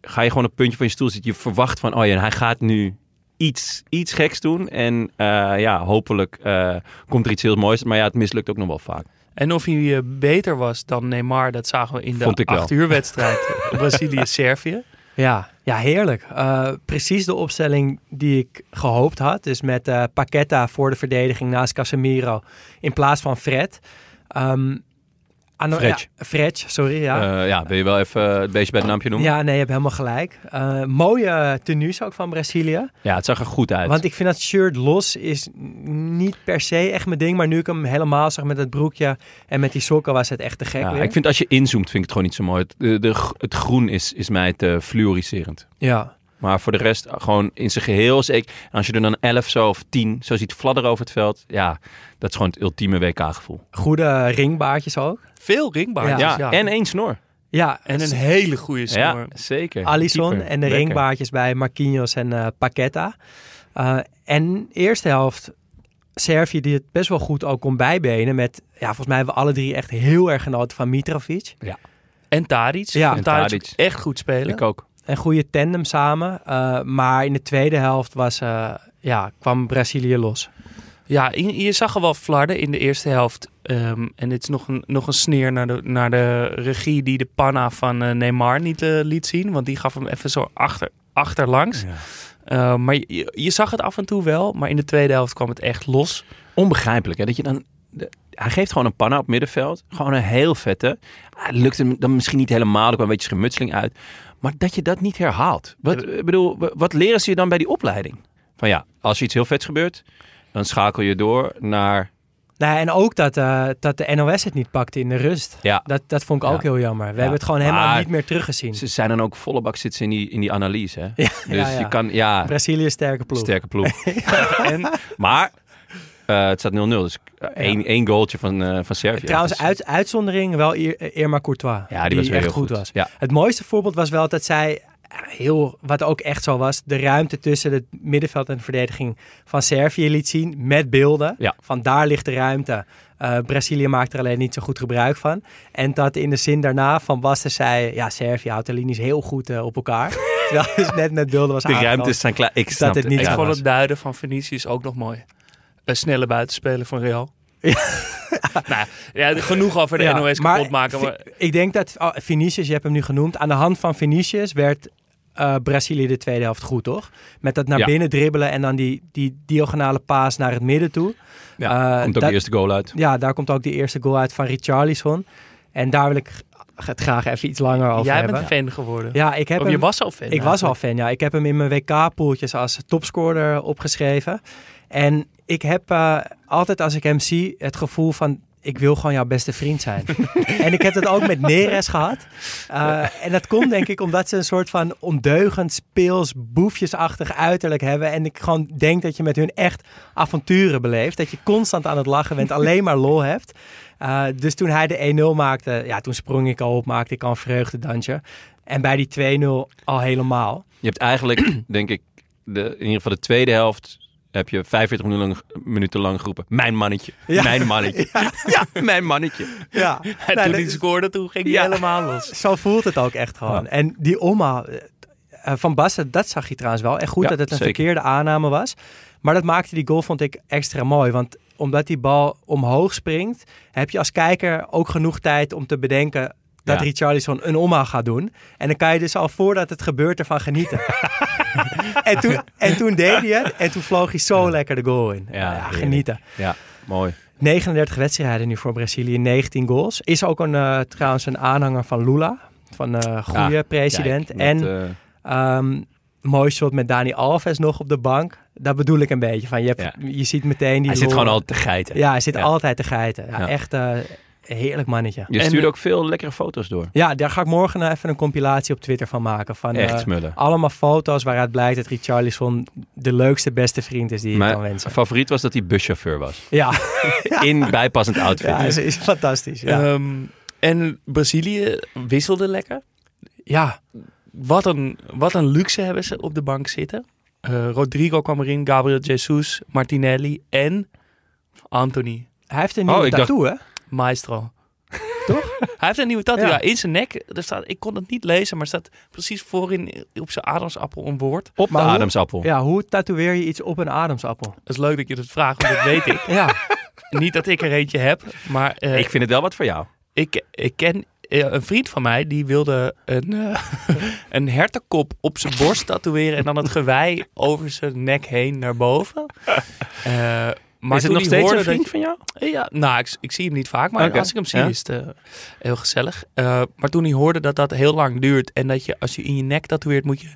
ga je gewoon op het puntje van je stoel zitten. Je verwacht van, oh ja, hij gaat nu iets, iets geks doen. En eh, ja, hopelijk eh, komt er iets heel moois. Maar ja, het mislukt ook nog wel vaak. En of hij eh, beter was dan Neymar, dat zagen we in de ik wel. acht uur wedstrijd [LAUGHS] Brazilië-Servië. Ja, ja heerlijk. Eh, precies de opstelling die ik gehoopt had. Dus met eh Paqueta voor de verdediging naast Casemiro in plaats van Fred. Ehm Fred. Ja, Fred, sorry. Ja. Ja. ja, wil je wel even het beestje bij de nampje noemen? ja, nee, je hebt helemaal gelijk. Eh, mooie tenues ook van Brazilië. Ja, het zag er goed uit. Want ik vind dat shirt los is niet per se echt mijn ding. Maar nu ik hem helemaal zag met het broekje en met die sokken was het echt te gek ja, weer. ik vind als je inzoomt, vind ik het gewoon niet zo mooi. Het, de, de, het groen is, is mij te fluoriserend. Ja, Maar voor de rest, gewoon in zijn geheel. Zeker. En als je er dan 11 zo of 10 zo ziet fladderen over het veld. Ja, dat is gewoon het ultieme WK-gevoel. goede ringbaardjes ook. Veel ringbaardjes. Ja, Ja, en één snor. Ja, En een hele goede snor. Ja, zeker. Alisson Keeper. en de Lekker. ringbaardjes bij Marquinhos en eh Paqueta. Eh, en eerste helft Servië die het best wel goed ook kon bijbenen met, ja, volgens mij hebben we alle drie echt heel erg genoten van Mitrovic. En Tadic. Ja. En Tadic, En Tadic. echt goed spelen. Ik ook. Een goede tandem samen. eh, maar in de tweede helft was, eh, ja, kwam Brazilië los. Ja, je, je zag er wel flarden in de eerste helft. Ehm, en dit is nog een, nog een sneer naar de, naar de regie die de panna van eh, Neymar niet eh, liet zien. Want die gaf hem even zo achter, achterlangs. Eh, maar je, je zag het af en toe wel. Maar in de tweede helft kwam het echt los. Onbegrijpelijk hè, dat je dan... de- hij geeft gewoon een panna op middenveld. Gewoon een heel vette. Ah, Het lukt hem dan misschien niet helemaal. Er kwam een beetje schermutseling uit. Maar dat je dat niet herhaalt. Wat, bedoel, wa- wat leren ze je dan bij die opleiding? Van ja, als er iets heel vets gebeurt, dan schakel je door naar... Nou, en ook dat, eh, dat de NOS het niet pakte in de rust. Ja, Dat, dat vond ik ook heel jammer. We hebben het gewoon helemaal Maar- niet meer teruggezien. ze zijn dan ook volle bak zitten in die, in die analyse. Hè? [LAUGHS] Ja, Dus je kan, ja, Brazilië sterke ploeg. sterke ploeg. [LAUGHS] [LAUGHS] en, maar eh, het staat 0-0, dus één, één goaltje van, eh van Servië. Trouwens, Dus- uit, uitzondering wel Ir- Irma Courtois. ja, die, was weer echt heel goed, goed. was. Ja, Het mooiste voorbeeld was wel dat zij eh, heel, wat ook echt zo was, de ruimte tussen het middenveld en de verdediging van Servië liet zien met beelden. Ja. Van daar ligt de ruimte. Eh, Brazilië maakt er alleen niet zo goed gebruik van. En dat in de zin daarna van Basten zei, ja, Servië houdt de linies heel goed eh, op elkaar. [LAUGHS] Terwijl dus net met beelden was de ruimtes zijn klaar. Ik snap het niet ik vond het duiden van Vinicius ook nog mooi. Een snelle buitenspeler van Real. [LAUGHS] nou, ja, genoeg over de Ja, NOS kapot maken. Maar Ik denk dat oh, Vinicius, je hebt hem nu genoemd. Aan de hand van Vinicius werd eh, Brazilië de tweede helft goed, toch? Met dat naar Ja. binnen dribbelen en dan die, die diagonale paas naar het midden toe. Ja, Eh, komt ook dat- de eerste goal uit. Ja, daar komt ook de eerste goal uit van Richarlison. En daar wil ik het graag even iets langer over jij hebben. bent fan geworden. Ja, ik heb of je hem, was al fan. ik was al fan, ja. Ik heb hem in mijn WK-poeltjes als topscorer opgeschreven. En ik heb eh, altijd als ik hem zie het gevoel van... ik wil gewoon jouw beste vriend zijn. [LAUGHS] en ik heb dat ook met Neres gehad. Eh, en dat komt denk ik omdat ze een soort van ondeugend, speels, boefjesachtig uiterlijk hebben. En ik gewoon denk dat je met hun echt avonturen beleeft. Dat je constant aan het lachen bent, alleen maar lol hebt. Eh, dus toen hij de 1-0 maakte, ja, toen sprong ik al op, maakte ik al een vreugdedansje. En bij die 2-0 al helemaal. Je hebt eigenlijk, [CLEARS THROAT] denk ik, de, in ieder geval de tweede helft heb je 45 minuten lang, minuten lang geroepen. Mijn mannetje. Ja. Mijn mannetje. [LAUGHS] Ja. mijn mannetje. Ja, [LAUGHS] En toen hij scoorde, toen ging hij Ja. helemaal los. Zo voelt het ook echt gewoon. En die omhaal eh, eh, van Basten, dat zag je trouwens wel. En goed dat het een zeker. verkeerde aanname was. Maar dat maakte die goal, vond ik, extra mooi. Want omdat die bal omhoog springt, heb je als kijker ook genoeg tijd om te bedenken dat Ja. Richarlison een omhaal gaat doen. En dan kan je dus al voordat het gebeurt ervan genieten. [LAUGHS] en, toen, en toen deed hij het en toen vloog hij zo lekker de goal in. Ja, genieten. Ja, mooi. 39 wedstrijden nu voor Brazilië, 19 goals. Is ook een, eh, trouwens een aanhanger van Lula, van eh goede president. Kijk, en eh, ehm, mooi shot met Dani Alves nog op de bank. Dat bedoel ik een beetje. Van, je, hebt, Ja. je ziet meteen die hij zit gewoon altijd te geiten. Ja, hij zit Ja. altijd te geiten. Ja, Ja. Echt een heerlijk mannetje. Je En- stuurt ook veel lekkere foto's door. Ja, daar ga ik morgen nog even een compilatie op Twitter van maken. Van, Echt eh, smullen. allemaal foto's waaruit blijkt dat Richarlison de leukste, beste vriend is die je kan Mijn wensen. favoriet was dat hij buschauffeur was. Ja, [LAUGHS] In bijpassend outfit. ja is, is fantastisch. Ja. Ehm, en Brazilië wisselde lekker. ja, Wat een, wat een luxe hebben ze op de bank zitten. Eh, Rodrigo kwam erin, Gabriel Jesus, Martinelli en Anthony hij heeft een nieuwe Oh, dacht- tattoo, hè? Maestro. [LAUGHS] Toch? Hij heeft een nieuwe tattoo Ja. ja. in zijn nek. Er staat, ik kon het niet lezen, maar er staat precies voorin op zijn ademsappel een woord. Op Maar de hoe- Adamsappel. Ja, hoe tatoeëer je iets op een ademsappel? Het is leuk dat je dat vraagt, want dat weet ik. [LAUGHS] Ja, niet dat ik er eentje heb, maar eh, Ik vind het wel wat voor jou. ik, ik ken een vriend van mij die wilde een, eh, [LAUGHS] een hertenkop op zijn borst tatoeëren en dan het gewei over zijn nek heen naar boven. [LAUGHS] Eh, maar is het nog steeds een vriend van jou? Ja, nou, ik, ik zie hem niet vaak, maar als ik hem zie ja. is het eh, heel gezellig. Eh, maar toen hij hoorde dat dat heel lang duurt en dat je als je in je nek tatoeëert moet je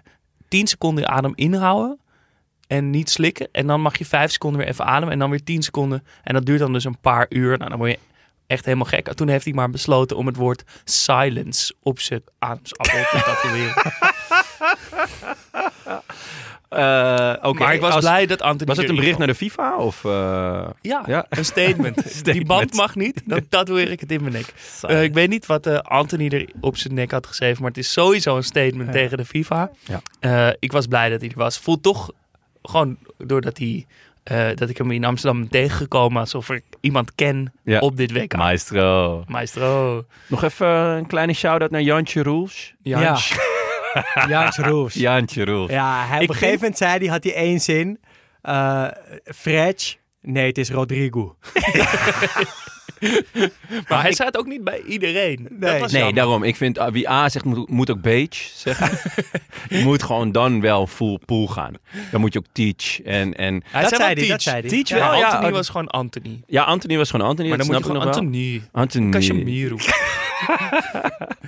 10 seconden je adem inhouden en niet slikken. En dan mag je 5 seconden weer even ademen en dan weer 10 seconden. En dat duurt dan dus een paar uur. Nou, dan word je echt helemaal gek. Toen heeft hij maar besloten om het woord silence op zijn ademsappel te tatoeëren. [LAUGHS] Eh, Oké. maar ik was als- blij dat Anthony Was het een bericht naar de FIFA? Of, eh, Ja, Ja. [LAUGHS] een statement. Die band mag niet, dan tatoeëer ik het in mijn nek. Eh, ik weet niet wat Anthony er op zijn nek had geschreven, maar het is sowieso een statement Ja. tegen de FIFA. Ja. Eh, ik was blij dat hij er was. Voelt toch gewoon doordat hij, eh, dat ik hem in Amsterdam ben tegengekomen alsof ik iemand ken Ja. op dit WK. Maestro. Maestro. Nog even een kleine shout-out naar Jantje Roels. Ja. Ja. Jans Roes. Ja, Jantje Roels. hij, Ik op een gegeven moment zei hij, had hij één zin. eh Fretch. Nee, het is Rodrigo. [LAUGHS] [LAUGHS] Maar hij het ook niet bij iedereen. Dat Nee. Nee, daarom. Ik vind ah, wie A zegt, moet, moet ook beige zeggen. [LAUGHS] je moet gewoon dan wel full pool gaan. Dan moet je ook teach. En, en Hij Dat zei hij, Teach. dat zei hij. Teach Ja, wel, ja. Anthony was gewoon Anthony. ja, Anthony was gewoon Anthony. Maar dan moet je gewoon. Anthony. Anthony. Casemiro. [LAUGHS]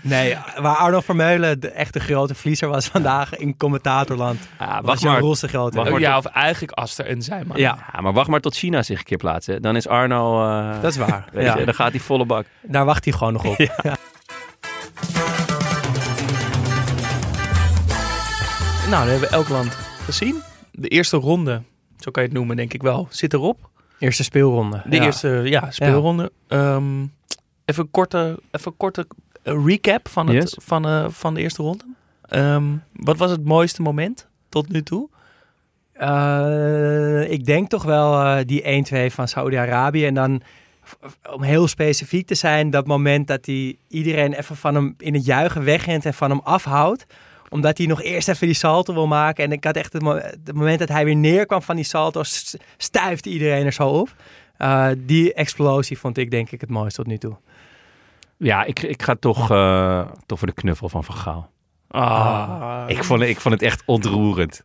Nee, waar Arno Vermeulen de echte grote verliezer was vandaag in commentatorland. Ja, Was wacht Jan maar. Roels de grote. Wacht maar ja, of eigenlijk Aster en Zijman. Ja, Ja, maar wacht maar tot China zich een keer plaatsen. Dan is Arno... eh, dat is waar. weet Ja. je, dan gaat hij volle bak. Daar wacht hij gewoon nog op. Nou, dan hebben we elk land gezien. De eerste ronde, zo kan je het noemen, denk ik wel, zit erop. Eerste speelronde. De Ja. eerste ja, speelronde. Ehm, even een korte, even korte eh, recap van, het, Yes. van, eh, van de eerste ronde. Ehm, wat was het mooiste moment tot nu toe? Eh, ik denk toch wel die 1-2 van Saudi-Arabië. En dan, om heel specifiek te zijn, dat moment dat hij iedereen even van hem in het juichen wegrent en van hem afhoudt. Omdat hij nog eerst even die salto wil maken. En ik had echt het, mo- het moment dat hij weer neerkwam van die salto, s- stuifde iedereen er zo op. Eh, die explosie vond ik denk ik het mooiste tot nu toe. Ja, ik, ik ga toch, eh, toch voor de knuffel van Van Gaal. Ah, Ik vond, het- ik vond het echt ontroerend.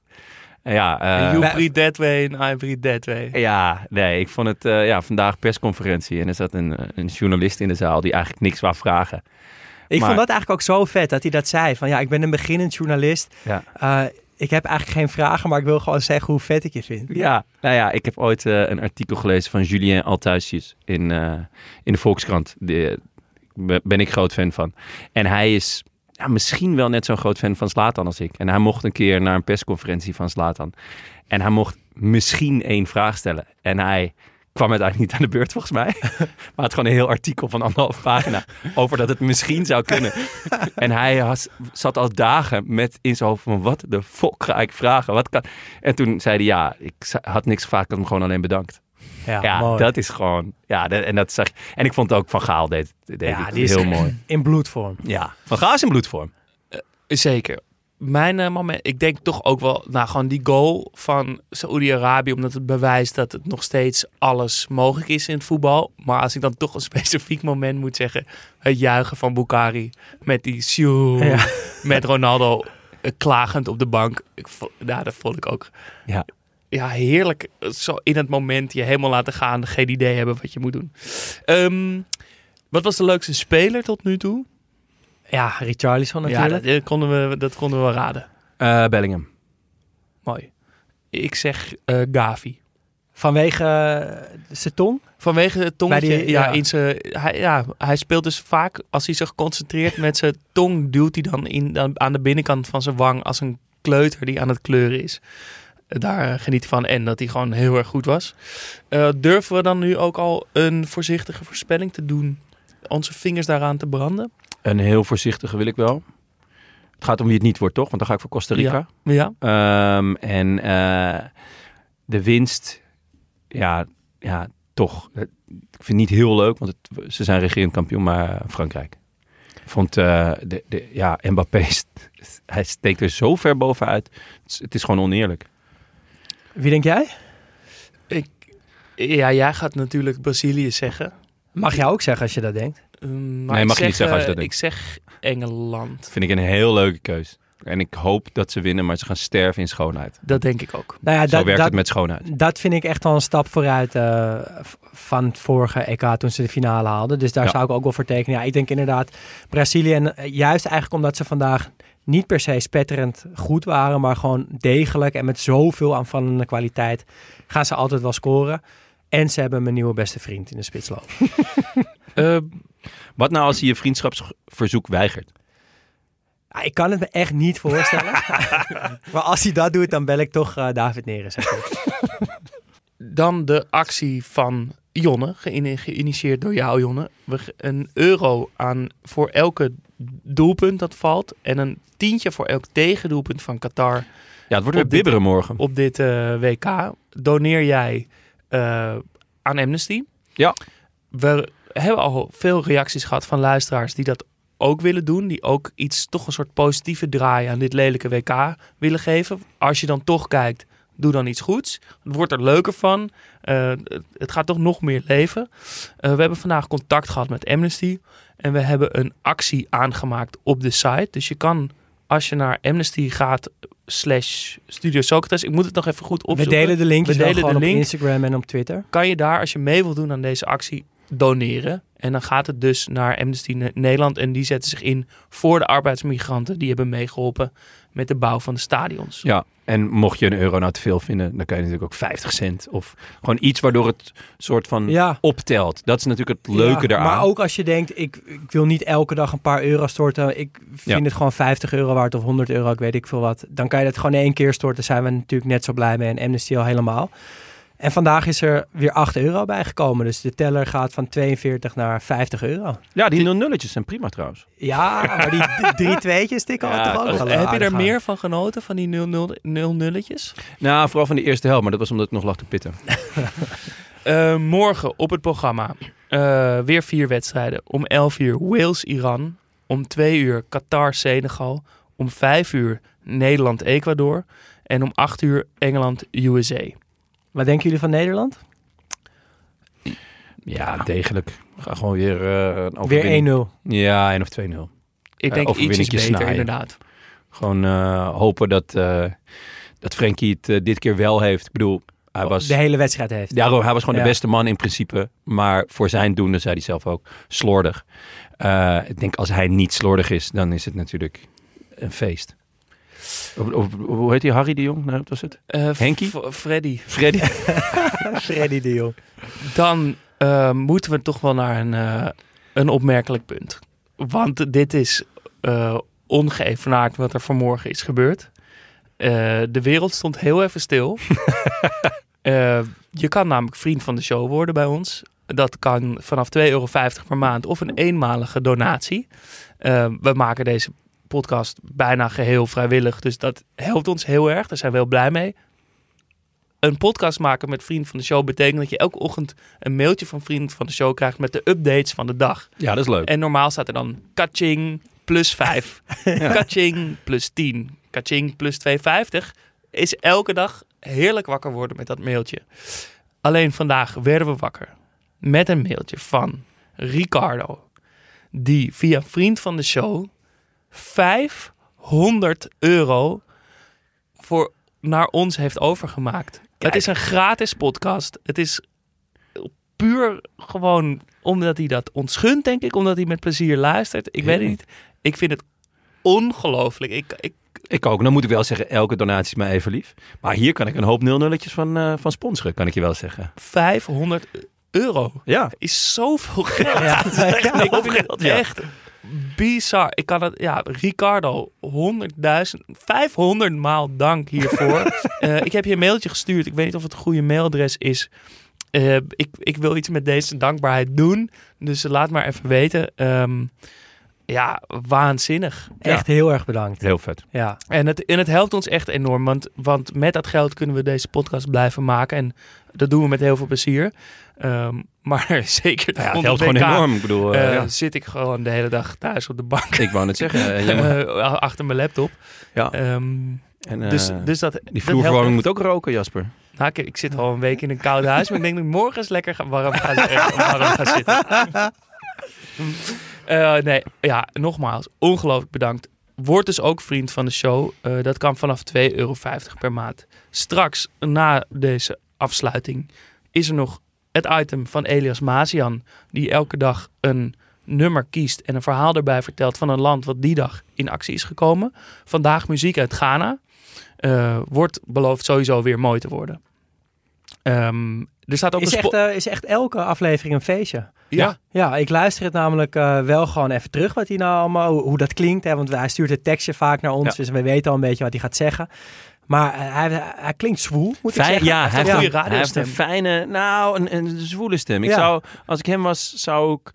Ja, eh, you breathe that way and I breathe that way. ja, nee, ik vond het eh, ja, vandaag persconferentie en er zat een, een journalist in de zaal die eigenlijk niks wou vragen. Ik Maar- vond dat eigenlijk ook zo vet dat hij dat zei. Van ja, ik ben een beginnend journalist. Ja. Eh, ik heb eigenlijk geen vragen, maar ik wil gewoon zeggen hoe vet ik je vind. Ja, nou ja, ik heb ooit eh, een artikel gelezen van Julien Althuisjes in, eh, in de Volkskrant. Daar ben ik groot fan van. En hij is ja, misschien wel net zo'n groot fan van Slatan als ik. En hij mocht een keer naar een persconferentie van Slatan. En hij mocht misschien één vraag stellen. En hij kwam uiteindelijk niet aan de beurt volgens mij. [LAUGHS] Maar het gewoon een heel artikel van anderhalf pagina over dat het misschien zou kunnen. [LAUGHS] En hij has- zat al dagen met in zijn hoofd van wat de fuck ga ik vragen? Wat kan... En toen zei hij ja, ik had niks gevraagd, ik had hem gewoon alleen bedankt. Ja, Ja, mooi. dat is gewoon... Ja, dat, en dat zag je- En ik vond het ook Van Gaal deed, deed Ja, die is heel mooi. in bloedvorm. Ja, Van Gaal is in bloedvorm. Zeker. Mijn eh, moment, ik denk toch ook wel, nou gewoon die goal van Saoedi-Arabië, omdat het bewijst dat het nog steeds alles mogelijk is in het voetbal. Maar als ik dan toch een [LAUGHS] specifiek moment moet zeggen, het juichen van Bukari met die sjoe, Ja. met Ronaldo eh, klagend op de bank. Ik, ja, dat vond ik ook Ja. ja, heerlijk. Zo in het moment je helemaal laten gaan, geen idee hebben wat je moet doen. Ehm, wat was de leukste speler tot nu toe? Ja, Richarlison Ja, natuurlijk. dat, eh, konden we, dat konden we wel raden. Eh, Bellingham. Mooi. Ik zeg eh, Gavi. Vanwege uh, zijn tong. Vanwege het tongetje. Die- ja, ja. In zijn, hij, ja, hij speelt dus vaak, als hij zich concentreert met zijn tong, duwt hij dan in, dan aan de binnenkant van zijn wang als een kleuter die aan het kleuren is. Daar geniet hij van en dat hij gewoon heel erg goed was. Eh, durven we dan nu ook al een voorzichtige voorspelling te doen? Onze vingers daaraan te branden? Een heel voorzichtige wil ik wel. Het gaat om wie het niet wordt, toch? Want dan ga ik voor Costa Rica. Ja. Ehm, en eh, de winst, ja, ja, toch. Ik vind het niet heel leuk, want het, ze zijn regerend kampioen, maar Frankrijk. Ik vond, eh, de, de, ja, Mbappé, [LAUGHS] st- hij steekt er zo ver bovenuit. Het is, het is gewoon oneerlijk. Wie denk jij? Ik, Ja, jij gaat natuurlijk Brazilië zeggen. Mag jij ook zeggen als je dat denkt? Um, maar Nee, ik mag je niet zeg, zeggen als je eh, dat denkt. Ik zeg Engeland. Vind ik een heel leuke keus. En ik hoop dat ze winnen, maar ze gaan sterven in schoonheid. Dat denk ik ook. Nou ja, Zo dat, werkt dat, het met schoonheid. dat vind ik echt wel een stap vooruit eh, van het vorige EK toen ze de finale haalden. Dus daar Ja. zou ik ook wel voor tekenen. Ja, ik denk inderdaad Brazilië. En eh, juist eigenlijk omdat ze vandaag niet per se spetterend goed waren, maar gewoon degelijk en met zoveel aanvallende kwaliteit gaan ze altijd wel scoren. En ze hebben mijn nieuwe beste vriend in de spitsloop. [LAUGHS] [LAUGHS] Eh, Wat nou als hij je vriendschapsverzoek weigert? Ja, ik kan het me echt niet voorstellen. [LAUGHS] maar als hij dat doet, dan bel ik toch eh, David Neres. zeg [LAUGHS] dan de actie van Jonne, geïni- geïnitieerd door jou, Jonne. Een euro aan voor elke doelpunt dat valt. En een tientje voor elk tegendoelpunt van Qatar Ja, het wordt weer Op dit- bibberen morgen. op dit eh, WK. Doneer jij eh, aan Amnesty. Ja. We hebben al veel reacties gehad van luisteraars die dat ook willen doen. Die ook iets, toch een soort positieve draai aan dit lelijke WK willen geven. Als je dan toch kijkt, doe dan iets goeds. Het wordt er leuker van. Eh, het, gaat toch nog meer leven. Eh, we hebben vandaag contact gehad met Amnesty. En we hebben een actie aangemaakt op de site. Dus je kan, als je naar Amnesty gaat, slash Studio Socrates. Ik moet het nog even goed We opzoeken. delen de linkjes We delen de op link. Instagram en op Twitter. kan je daar, als je mee wilt doen aan deze actie, doneren. En dan gaat het dus naar Amnesty Ne- Nederland. En die zetten zich in voor de arbeidsmigranten. Die hebben meegeholpen met de bouw van de stadions. Ja, en mocht je een euro nou te veel vinden, dan kan je natuurlijk ook 50 cent. Of gewoon iets waardoor het soort van Ja. optelt. Dat is natuurlijk het leuke Ja, daaraan. Maar ook als je denkt, ik, ik wil niet elke dag een paar euro storten. Ik vind Ja. het gewoon 50 euro waard of 100 euro, ik weet ik veel wat. Dan kan je dat gewoon één keer storten. Daar zijn we natuurlijk net zo blij mee. En Amnesty al helemaal. En vandaag is er weer 8 euro bijgekomen. Dus de teller gaat van 42 naar 50 euro. Ja, die nul nulletjes zijn prima trouwens. Ja, maar die drie [LAUGHS] tweetjes tikken Ja, toch ook Heb je er aan. meer van genoten, van die 0-0 nulletjes? Nou, vooral van de eerste helft, maar dat was omdat ik nog lag te pitten. [LAUGHS] Eh, morgen op het programma eh, weer vier wedstrijden. Om 11 uur Wales-Iran. Om 2 uur Qatar-Senegal. Om 5 uur Nederland-Ecuador. En om 8 uur Engeland-USA. Wat denken jullie van Nederland? Ja, degelijk. Ga gewoon weer uh, een Weer overwinning. 1-0. Ja, 1 of 2-0. Ik Eh, denk ietsjes overwinningje beter, inderdaad. Gewoon eh, hopen dat, eh dat Frenkie het eh, dit keer wel heeft. Ik bedoel, hij was, De hele wedstrijd heeft. ja, hij was gewoon Ja. de beste man in principe. Maar voor zijn doen, dat zei hij zelf ook, slordig. Eh, ik denk als hij niet slordig is, dan is het natuurlijk een feest. Of- of- hoe heet hij? Harry de Jong? Nee, wat was het? Eh, Henkie? F- Freddy. [LAUGHS] Freddy? [LAUGHS] Freddy de Jong. Dan eh, moeten we toch wel naar een, eh, een opmerkelijk punt. Want dit is eh ongeëvenaard wat er vanmorgen is gebeurd. Eh, de wereld stond heel even stil. [LAUGHS] Eh, je kan namelijk vriend van de show worden bij ons. Dat kan vanaf 2,50 euro per maand of een eenmalige donatie. We maken deze podcast bijna geheel vrijwillig. Dus dat helpt ons heel erg. Daar zijn we heel blij mee. Een podcast maken met vriend van de show betekent dat je elke ochtend een mailtje van vriend van de show krijgt met de updates van de dag. Ja, dat is leuk. En normaal staat er dan kaching plus 5. [LAUGHS] Kaching plus 10. Kaching plus 2,50. Is elke dag heerlijk wakker worden met dat mailtje. Alleen vandaag werden we wakker met een mailtje van Ricardo. Die via vriend van de show 500 euro voor naar ons heeft overgemaakt. Het is een gratis podcast. Het is puur gewoon omdat hij dat ons gunt, denk ik. Omdat hij met plezier luistert. Ik weet het niet. Ik vind het ongelooflijk. Ik, ik, Ik ook. Dan moet ik wel zeggen, elke donatie is mij even lief. Maar hier kan ik een hoop nul-nulletjes van, eh, van sponsoren, kan ik je wel zeggen. 500 euro Ja. is zoveel geld. Ja. [LAUGHS] Ja, ik vind het echt bizar. Ik kan het, ja, Ricardo, 100.000, 500 maal dank hiervoor. [LAUGHS] Eh, ik heb je een mailtje gestuurd. Ik weet niet of het een goede mailadres is. Eh, ik, ik wil iets met deze dankbaarheid doen. Dus laat maar even weten. Ehm, ja, waanzinnig. Echt heel erg bedankt. Heel vet. Ja. En het, en het helpt ons echt enorm, want, want met dat geld kunnen we deze podcast blijven maken. En dat doen we met heel veel plezier. Ehm, maar [LAUGHS] zeker Ja, het helpt gewoon enorm. Ik bedoel, eh, eh, ja. zit ik gewoon de hele dag thuis op de bank. ik wou net zeggen. eh, [LAUGHS] achter mijn laptop. Ja. Ehm, En, dus, dus dat, die vloerverwarming moet ook roken, Jasper. Nou, ik, ik zit al een week in een koud huis, maar ik denk dat ik morgen eens lekker ga, warm, ga, warm ga [LAUGHS] zitten. Nee, ja, nogmaals, ongelooflijk bedankt. Word dus ook vriend van de show. Dat kan vanaf 2,50 euro per maand. Straks, na deze afsluiting, is er nog het item van Elias Mazian. Die elke dag een nummer kiest en een verhaal erbij vertelt van een land wat die dag in actie is gekomen. Vandaag muziek uit Ghana. Eh, wordt beloofd sowieso weer mooi te worden. Ehm, er staat ook Is een echt, eh, is echt elke aflevering een feestje. ja, Ja, ik luister het namelijk eh, wel gewoon even terug wat hij nou allemaal, hoe, hoe dat klinkt. Hè, want hij stuurt het tekstje vaak naar ons, Ja. dus we weten al een beetje wat hij gaat zeggen. Maar eh, hij, hij klinkt zwoel, moet ik Fijn, zeggen. ja, hij heeft, een goede hij heeft een fijne, nou, een, een zwoele stem. Ik Ja. zou, als ik hem was, zou ik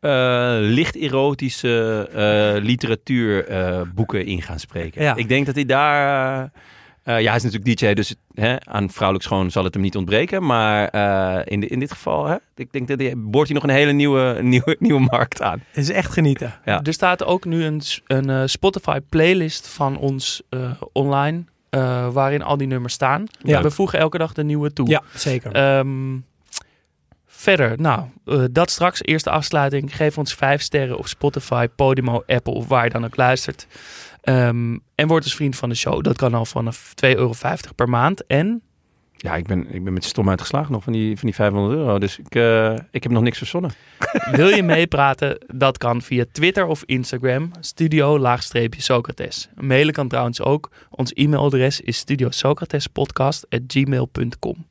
eh, licht erotische eh literatuurboeken in gaan spreken. Ja. Ik denk dat hij daar... ja, hij is natuurlijk DJ, dus hè, aan vrouwelijk schoon zal het hem niet ontbreken. Maar eh, in, de, in dit geval, hè, ik denk dat hij, boort hij nog een hele nieuwe, [LAUGHS] nieuwe, nieuwe markt aan. Het is echt genieten. Ja. Er staat ook nu een, een Spotify playlist van ons eh, online. Eh, waarin al die nummers staan. Ja. We voegen elke dag de nieuwe toe. Ja, zeker. Ehm, verder, nou, eh, dat straks. Eerste afsluiting. Geef ons vijf sterren op Spotify, Podimo, Apple of waar je dan ook luistert. Ehm, en word dus vriend van de show. Dat kan al vanaf 2,50 euro per maand. En Ja, ik ben, ik ben met stom uitgeslagen nog van die, van die 500 euro. Dus ik, eh, ik heb nog niks verzonnen. [LAUGHS] wil je meepraten? Dat kan via Twitter of Instagram. Studio-Socrates. Mailen kan trouwens ook. Ons e-mailadres is studiosocratespodcast.gmail.com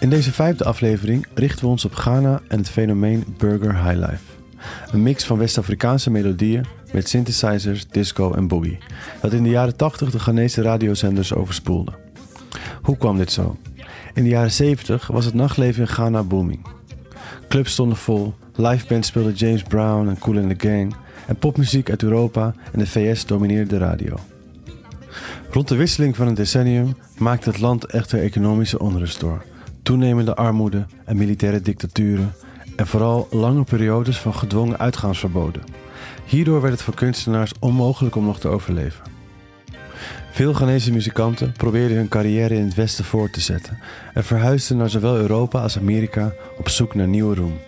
In deze vijfde aflevering richten we ons op Ghana en het fenomeen Burger High Life. Een mix van West-Afrikaanse melodieën met synthesizers, disco en boogie, dat in de jaren 80 de Ghanese radiozenders overspoelde. Hoe kwam dit zo? In de jaren 70 was het nachtleven in Ghana booming. Clubs stonden vol, liveband speelde James Brown en Cool in the Gang en popmuziek uit Europa en de VS domineerde de radio. Rond de wisseling van een decennium maakte het land echter economische onrust door. Toenemende armoede en militaire dictaturen en vooral lange periodes van gedwongen uitgaansverboden. Hierdoor werd het voor kunstenaars onmogelijk om nog te overleven. Veel Ghanese muzikanten probeerden hun carrière in het Westen voort te zetten en verhuisden naar zowel Europa als Amerika op zoek naar nieuwe roem.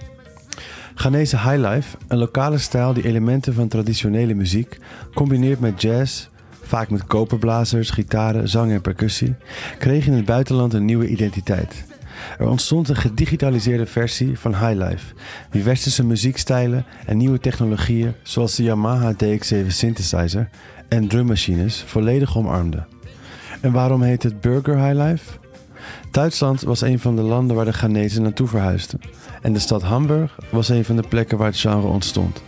Ghanese highlife, een lokale stijl die elementen van traditionele muziek combineert met jazz, vaak met koperblazers, gitaren, zang en percussie, kreeg in het buitenland een nieuwe identiteit. Er ontstond een gedigitaliseerde versie van highlife, die westerse muziekstijlen en nieuwe technologieën zoals de Yamaha DX7 synthesizer en drummachines volledig omarmde. En waarom heet het Burger Highlife? Duitsland was een van de landen waar de Ghanese naartoe verhuisden. En de stad Hamburg was een van de plekken waar het genre ontstond.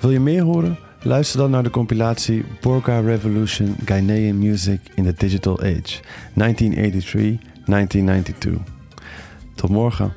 Wil je meer horen? Luister dan naar de compilatie Borga Revolution Ghanaian Music in the Digital Age 1983-1992. Tot morgen.